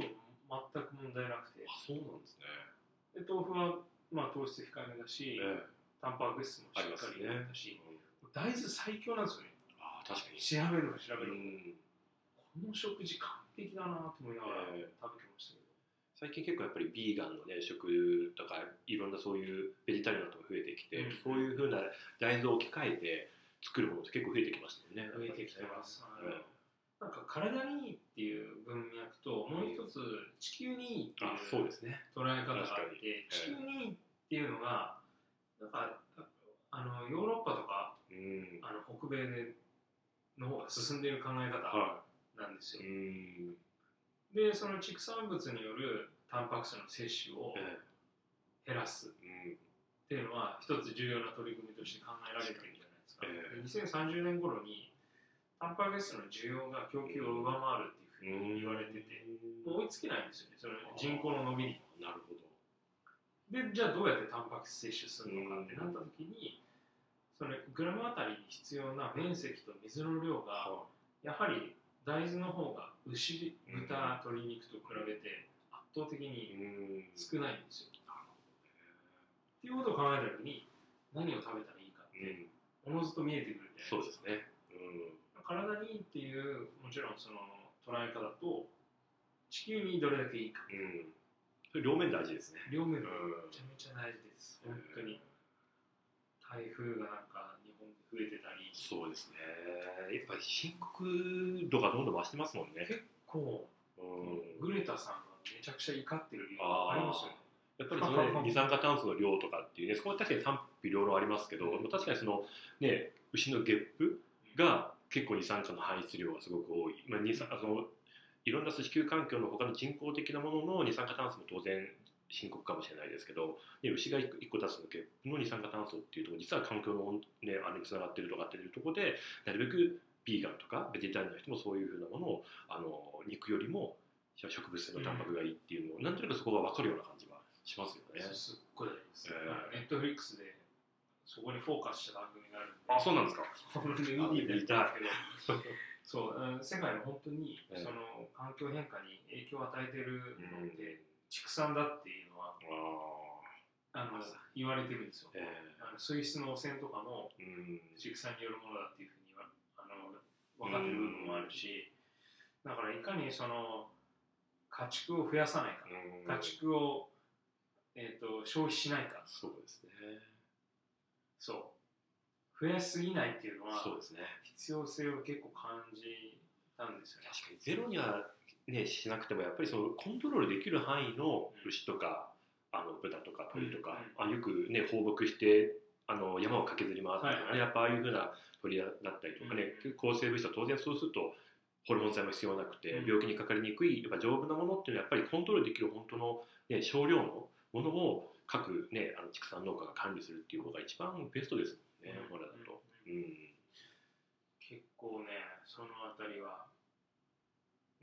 全く問題なくて。あそうなんですね。で豆腐はまあ糖質控えめだし、ええ。タンパク質もしっかり入れたし、大豆最強なんですよね。ああ確かに。調べるの調べるの、うん。この食事完璧だなと思いながら食べえてましたけど、最近結構やっぱりビーガンのね食とかいろんなそういうベジタリアンとか増えてきて、うん。そういうふうな大豆を置き換えて作るものって結構増えてきましたよね。増えてきてます、ええなんか体にいいっていう文脈ともう一つ地球にいいってあいうそうですね。捉え方があって地球にいいっていうのがなんかあのヨーロッパとかうん。あの北米での方が進んでいる考え方はなんですよ。い、うん。でその畜産物によるタンパク質の摂取をえ減らすっていうのは一つ重要な取り組みとして考えられてるじゃないですか、ええ。で2030年頃にタンパク質の需要が供給を上回るっていうふうに言われてて、もう追いつけないんですよね。その人口の伸びに。なるほど。でじゃあどうやってタンパク質摂取するのかってなった時にそのグラムあたりに必要な面積と水の量がはやはり大豆の方が牛うん豚鶏肉と比べて圧倒的いにうん。少ないんですよ、っていうことを考えた時に何を食べたらいいかってうん。おのずと見えてくるんでそうですね。うん。体にいいっていうもちろんその捉え方と地球にどれだけいいか。うん。それ両面大事ですね。両面めうん。ちゃめちゃ大事です。本当に台風がなんか日本で増えてたり。そうですね。やっぱり深刻度がどんどん増してますもんね。結構うん。グレタさんがめちゃくちゃ怒ってる理由がありますよね。やっぱりその二酸化炭素の量とかっていうね、そこは確かに賛否両論ありますけど、うん確かにそのね、牛のゲップが結構二酸化の排出量がすごく多い。まあ、二酸あのいろんな地球環境の他の人工的なものの二酸化炭素も当然深刻かもしれないですけど、ね、牛が一個出すのゲップの二酸化炭素っていうところ実は環境の、ね、あれにつながってるとかっていうところでなるべくビーガンとかベジタリアンの人もそういうふうなものをあの肉よりも植物性のタンパクがいいっていうのを、なんとなくそこが分かるような感じはしますよね。すっごいです、ええネットフリックスでそこにフォーカスした番組があるんで。あ、そうなんですか。そううん世界の本当にええ。その環境変化に影響を与えてるのうん畜産だっていうのはああの言われてるんですよ。ーえ。あのスイスの汚染とかも畜産によるものだっていうふうにはあの分かってる部分もあるしだからいかにその家畜を増やさないかうん。家畜を、えー、と消費しないか。そうですね。そう。増やしすぎないっていうのはそうですね。必要性を結構感じたんですよね。確かにゼロには、ね、しなくてもやっぱりそのコントロールできる範囲の牛とか、あの豚とか鳥とか、あよくね放牧してあの山を駆けずり回ったりとかね、はいやっぱああいうふうな鳥だったりとかね、抗生物質は当然そうするとホルモン剤も必要なくて、うん。病気にかかりにくいやっぱ丈夫なものっていうのはやっぱりコントロールできる本当の、ね、少量のものを各、ね、あの畜産農家が管理するっていうのが一番ベストですもんね、うん。本来だと。うん。うん。結構ね、そのあたりは、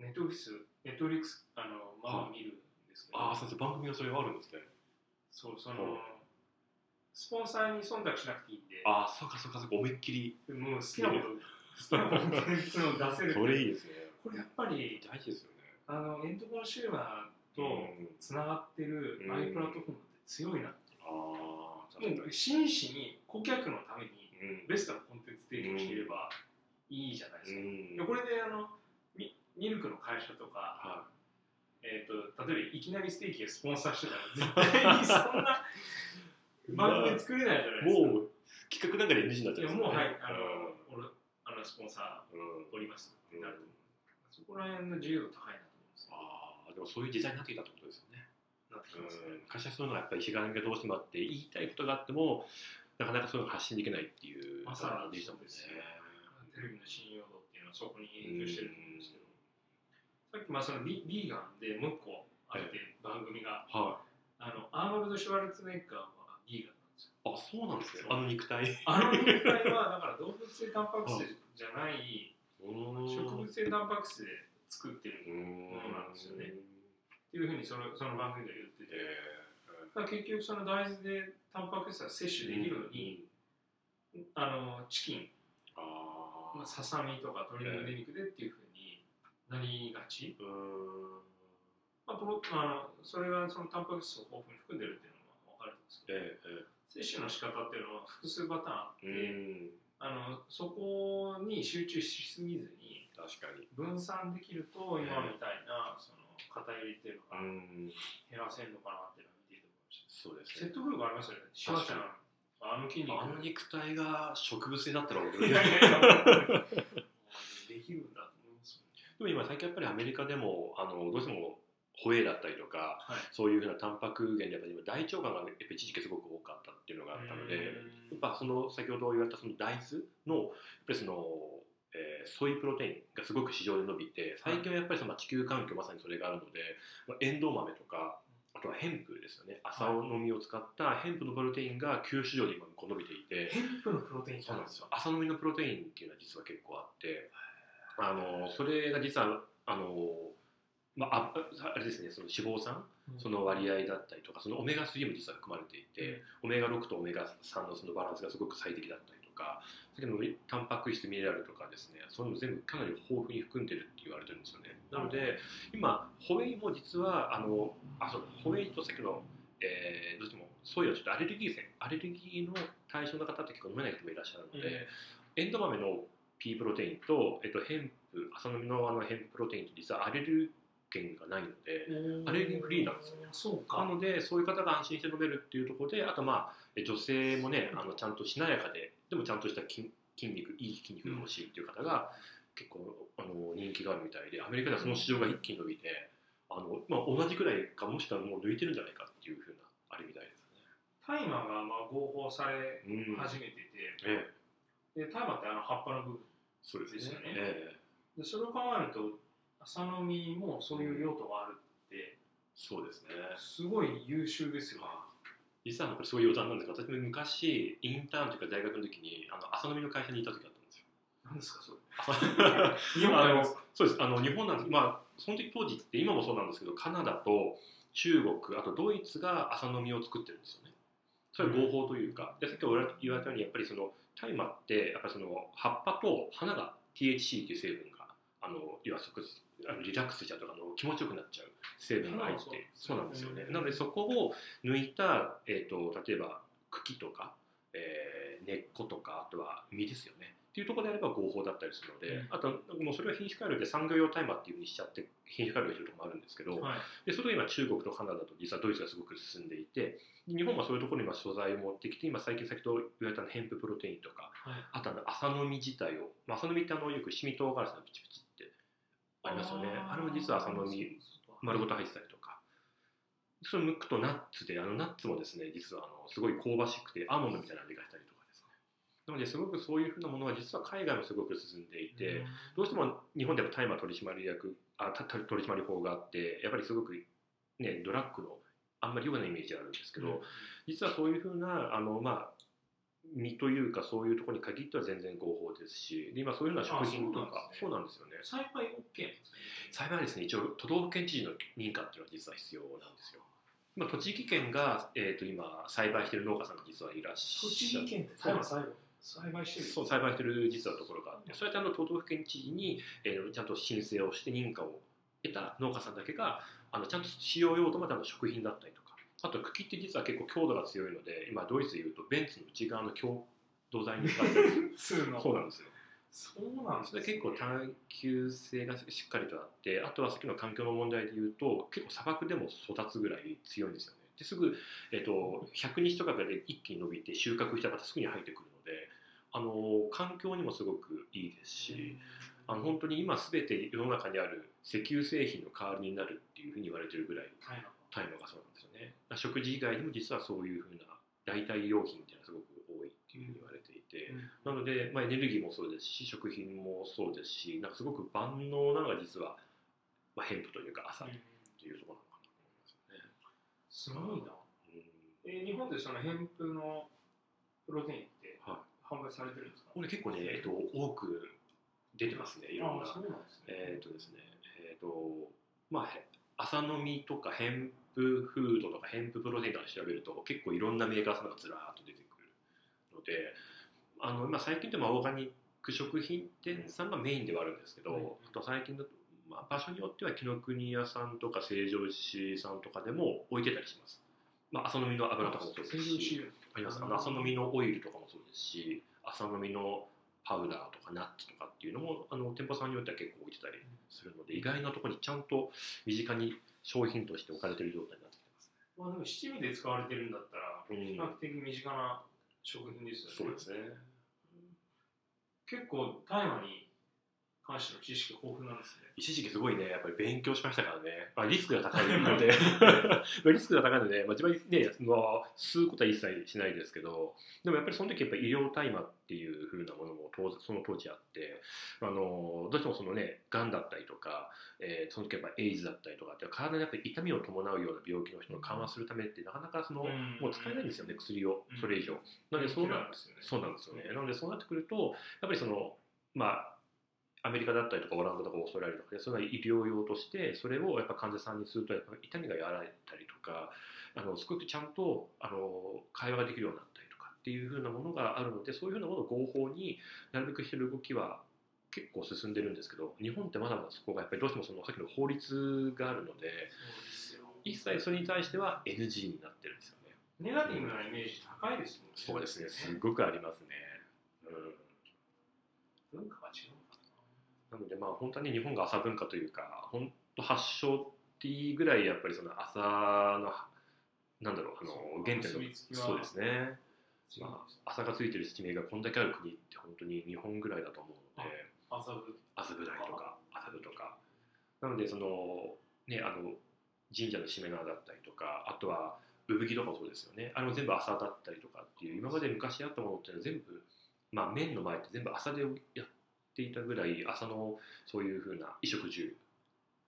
ネットフリックス、ネットフリックス、あの、まあ見るんですけど、ああ、そうです番組がそれはあるんですね。そう、そほの、スポンサーに忖度しなくていいんで、ああ、そうかそうかそうか、思いっきり。もう好きなこと、好きなコンテンツを出せるそれいいですね。これやっぱり、大事ですよね。あの、エンドコンシューマーとうんつながってるうん i プラットフォームって強いなって。ああ、もう真摯に顧客のためにうんベストなコンテンツ提供していればいいじゃないですか。これであのミミルクの会社とか、はえー、と例えばいきなりステーキがスポンサーしてたら絶対にそんな番組作れないじゃないですか。もう企画なんかで NG になっちゃいやもうはいあの、う俺あのスポンサーおりますってなると思う。そこら辺の自由度高いなと思うんですよ。ああでもそういう時代になってきたってことですよね。なってきますね。うん会社そういうのはやっぱり批判がどうしてもあって言いたいことがあってもなかなかそういうのが発信できないっていうまさにでしたもんね。テレビの信用度っていうのはそこに影響してると思うんですけど、さっきまあそのビビーガンでもう一個あって番組が、はあのアーノルド・シュワルツェネッガーはビーガンなんですよ。い。あそうなんですね。そう。あの肉体。あの肉体はだから動物性タンパク質じゃない植物性タンパク質で作ってるものなんですよね。っていうふうにそのその番組で言ってて、えだから結局その大豆でタンパク質は摂取できるのに、あのチキン、あまあ、ささみとか鶏の胸肉でっていうふうになりがち、うーん。まあ、あのそれがそのタンパク質を豊富に含んでるっていうのは分かるんですけどええ摂取の仕方っていうのは複数パターンあって、うん。あのそこに集中しすぎずに確かに。分散できると今みたいなその偏りっていうのがうん。減らせるのかなっていうのを見ていて思いましたそうですね。説。得力ありますよね。シュワちゃんあの筋肉。あの肉体が植物性だったら驚い でも今最近やっぱりアメリカでもあのどうしてもホエイだったりとかはい。そういうふうなタンパク源でやっぱり今大腸がんがやっぱ一時期すごく多かったっていうのがあったのでやっぱその先ほど言われたその大豆のやっぱりその、えーソイプロテインがすごく市場で伸びて最近はやっぱりそのまあ地球環境まさにそれがあるので、まあ、エンドウ豆とかあとはヘンプですよね。朝の実を使ったヘンプのプロテインが旧市場で今伸びていて。ヘンプのプロテインそうなんですよ。朝飲みのプロテインっていうのは実は結構あってあのそれが実はあの、まあ、ああれですねその脂肪酸？その割合だったりとかそのオメガ3も実は含まれていて、オメガ6とオメガ3のそのバランスがすごく最適だったりとか先ほどのタンパク質ミネラルとかですねそういうの全部かなり豊富に含んでるって言われてるんですよね。なので今ホエイも実はあのあそうホエイとさっきの、えーどうしてもソイはちょっとアレルギー性アレルギーの対象の方って結構飲めない人もいらっしゃるので、エンド豆の P プロテインと、えっと、ヘンプ朝飲みのあのヘンププロテインって実はアレルゲンがないのでアレルギーフリーなんですよね。そうか。なのでそういう方が安心して飲めるっていうところであとまあえ女性もねあのちゃんとしなやかででもちゃんとした筋筋肉いい筋肉が欲しいっていう方が結構あの人気があるみたいでアメリカではその市場が一気に伸びてあの、まあ、同じくらいかもしくはもう抜いてるんじゃないかっていうふうなあれみたいです大麻がまあ合法されね。うん始めてて、ええ、で大麻ってあの葉っぱの部分そうですよね。ええ、でそれを考えると朝飲みもそういう用途があるってそうですね。すごい優秀ですよね。実はこれすごい余談なんですけど私も昔インターンというか大学の時にあの朝飲みの会社にいた時あったんですよ。何ですかそれ？朝日本あのそうですあの日本なんですまあその時当時って今もそうなんですけどカナダと中国あとドイツが朝飲みを作ってるんですよねそれは合法というか、でさっき言われ言われたようにやっぱりその大麻ってやっぱりその葉っぱと花が THC っていう成分があの要はそこあのリラックスしちゃうとかあの気持ちよくなっちゃう成分が入ってそうなんですよね、うん。なのでそこを抜いた、えー、と例えば茎とか、えー根っことかあとは実ですよねっていうところであれば合法だったりするので、うん。あともうそれを品種改良で産業用大麻っていうふうにしちゃって品種改良してるところもあるんですけど、はい。でそれが今中国とカナダと実はドイツがすごく進んでいてで日本はそういうところに今素材を持ってきて今最近先ほど言われたヘンププロテインとかはい。あとあの朝飲み自体を、まあ、朝飲みってあのよく七味唐辛子のプチプチってありますよね。あれも実は朝飲み丸ごと入ってたりとか。それを剥くとナッツであのナッツもですね実はあのすごい香ばしくてアーモンドみたいな味がしたりとかなのですごくそういうふうなものは実は海外もすごく進んでいて、どうしても日本でも大麻取締役あた取締法があってやっぱりすごくねドラッグのあんまり良くないイメージがあるんですけど、実はそういうふうなあのまあ身というかそういうところに限っては全然合法ですしで今そういうような食品とかあそうなんですよね。栽培 OK なんですね。幸いはですね一応都道府県知事の認可っていうのは実は必要なんですよ。今栃木県が、えー、と今栽培してる農家さんが実はいらっしゃ栃木県で大麻栽培栽培してる。そう栽培してる実はところがあってそうやってあの都道府県知事に、えーちゃんと申請をして認可を得た農家さんだけがあのちゃんと使用用途までの食品だったりとかあと茎って実は結構強度が強いので今ドイツでいうとベンツの内側の強度材に使ってる。そうなんですよ。そうなんですそれ結構耐久性がしっかりとあってあとはさっきの環境の問題で言うと結構砂漠でも育つぐらい強いんですよね。ですぐ、えっと100日とかで一気に伸びて収穫したらまたすぐに生えてくるあの環境にもすごくいいですし、あの本当に今すべて世の中にある石油製品の代わりになるっていうふうに言われてるぐらい大麻大麻がそうなんですよね。食事以外にも実はそういうふうな代替用品っていうのはすごく多いっていうふうに言われていて、なので、まあ、エネルギーもそうですし食品もそうですしなんかすごく万能なのが実は、まあ、ヘンプというか朝というところなのかなと思いますよね。すごいな。うん。え日本でそのヘンプのプロテイン販売されてるんですか？これ結構ね、えっと、多く出てますねいろんな。あそうなんですね。えっ、とですね、えっ、と、まあ、へ朝飲みとかヘンプフードとかヘンププロテインとか調べると結構いろんなメーカーさんがずらーっと出てくるので、あの、まあ、最近でもオーガニック食品店さんがメインではあるんですけど、うんあと最近だと、まあ、場所によっては紀ノ国屋さんとか成城石井さんとかでも置いてたりします。まあ、朝飲みの油とかもそうですし、あります。朝飲みのオイルとかもそうですし朝飲みのパウダーとかナッツとかっていうのもあの店舗さんによっては結構置いてたりするので意外なところにちゃんと身近に商品として置かれてる状態になってきてます。まあでも七味で使われてるんだったらうん。比較的身近な食品ですよね。そうですね。結構大麻に関しての知識豊富なんですね。一時期すごいねやっぱり勉強しましたからね、まあ、リスクが高いので。リスクが高いので、まあ、自分はね吸うことは一切しないですけどでもやっぱりその時やっぱり医療大麻っていう風なものも当然その当時あってあのどうしてもそのねがんだったりとか、えーその時やっぱエイズだったりとかって体にやっぱり痛みを伴うような病気の人を緩和するためってなかなかその、うん。もう使えないんですよね薬をうん。それ以上。なのでそうなですよね。そうなんですよね。なのでそうなってくるとやっぱりそのまあアメリカだったりとかオランダとかオーストラリアとかでそれは医療用としてそれをやっぱ患者さんにするとやっぱ痛みが和らいだりとかあのすごくちゃんとあの会話ができるようになったりとかっていうふうなものがあるのでそういうふうなものを合法になるべくしてる動きは結構進んでるんですけど日本ってまだまだそこがやっぱりどうしてもそのさっきの法律があるので一切それに対しては NG になってるんですよね。ネガティブなイメージ高いですもんね。そうですね。すごくありますね。うん。文化が違うなのでまあ本当に日本が朝文化というか本当発祥っていいぐらいやっぱりその朝のなんだろうあの原点のそうですね、なまあ、朝がついてる地名がこんだけある国って本当に日本ぐらいだと思うので麻布麻布台とか麻布とか。なのでそのねあの神社のしめ縄だったりとかあとは産着とかもそうですよね。あれも全部朝だったりとかっていう今まで昔あったものっていうのは全部まあ麺の前って全部朝でやっていたぐらい朝のそういうふうな衣食住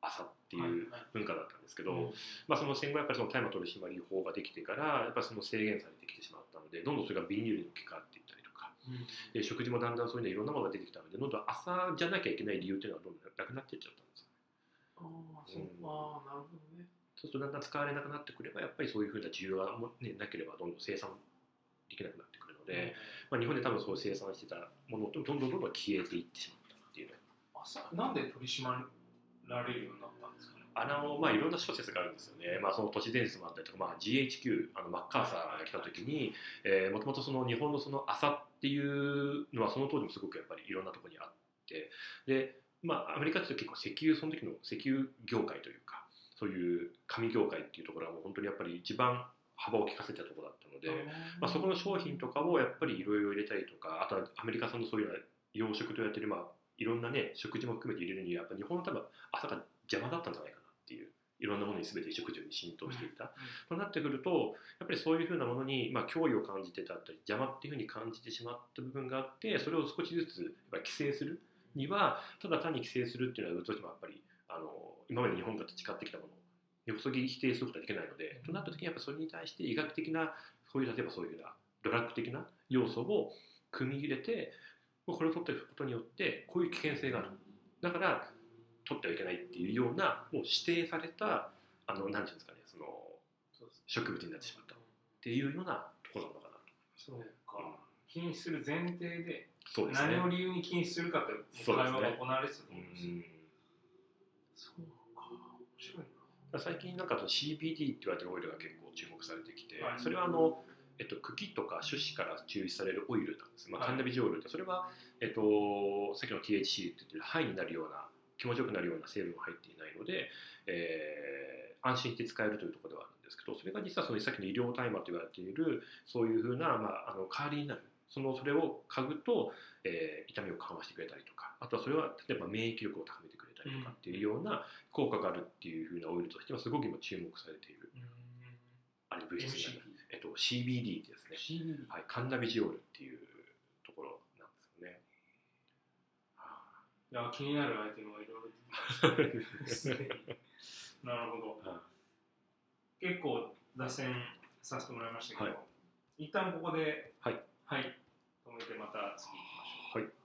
朝っていうはいはい。文化だったんですけど、うん。まあ、その戦後やっぱりその大麻取締法ができてからやっぱりその制限されてきてしまったのでどんどんそれがビニールに置き換わっていったりとかうん。で食事もだんだんそういうのいろんなものが出てきたのでどんどん朝じゃなきゃいけない理由っていうのはどんどんなくなっていっちゃったんですよ。ああそう。うん。ああなるほどね。そうするとだんだん使われなくなってくればやっぱりそういうふうな需要がも、ね、なければどんどん生産できなくなってくるので、まあ、日本で多分そう生産してたものとどんどんどんどん消えていってしまったっていうね。朝なんで取り締まられるようになったんですかね？あのまあいろんな諸説があるんですよね、まあ、その都市伝説もあったりとか、まあ、GHQ あのマッカーサーが来た時にもともとその日本のその朝っていうのはその当時もすごくやっぱりいろんなところにあってで、まあ、アメリカって結構石油その時の石油業界というかそういう紙業界っていうところはもう本当にやっぱり一番幅を利かせたところだったので、まあ、そこの商品とかをやっぱりいろいろ入れたりとかあとはアメリカ産のそういう養殖とやってる、まあ、いろんなね食事も含めて入れるにはやっぱ日本の多分朝が邪魔だったんじゃないかなっていういろんなものに全て食事に浸透していた、となってくるとやっぱりそういうふうなものに、まあ、脅威を感じてたったり邪魔っていうふうに感じてしまった部分があってそれを少しずつやっぱ規制するにはただ単に規制するっていうのはどうしてもやっぱりあの今まで日本が培ってきたもの根こそぎ否定することはできないので、となった時にやっぱそれに対して医学的なそういう例えばそういうふうなドラッグ的な要素を組み入れてこれを取っていくことによってこういう危険性がある。だから取ってはいけないっていうようなもう指定されたあの何ていうんですかねその植物になってしまった。っていうようなところなのかなと。そうか。禁止する前提でそうですね。何を理由に禁止するかって会話が行われてたと思うんですよ、うん。そう最近なんか CBD って言われてるオイルが結構注目されてきて、はい。それはあの、えっと、茎とか種子から抽出されるオイルなんです、まあ、はい。カンナビジオイルってそれは、えっと、さっきの THC って言ってるハイになるような気持ちよくなるような成分が入っていないので、えー安心して使えるというところではあるんですけどそれが実はそのさっきの医療大麻と言われているそういうふうな、まあ、あの代わりになるそのそれを嗅ぐと、えー痛みを緩和してくれたりとかあとはそれは例えば免疫力を高めてくれたりとかっていうような効果があるっていうふうなオイルとしてはすごく今注目されているあれ物質になる、えっと、CBD ですね、CBD はい、カンナビジオールっていうところなんですよね。はいや気になるアイテムがいろいろ出てきましたねなるほど。は結構脱線させてもらいましたけど、はい。一旦ここではい、はい、止めてまた次行きましょう。はい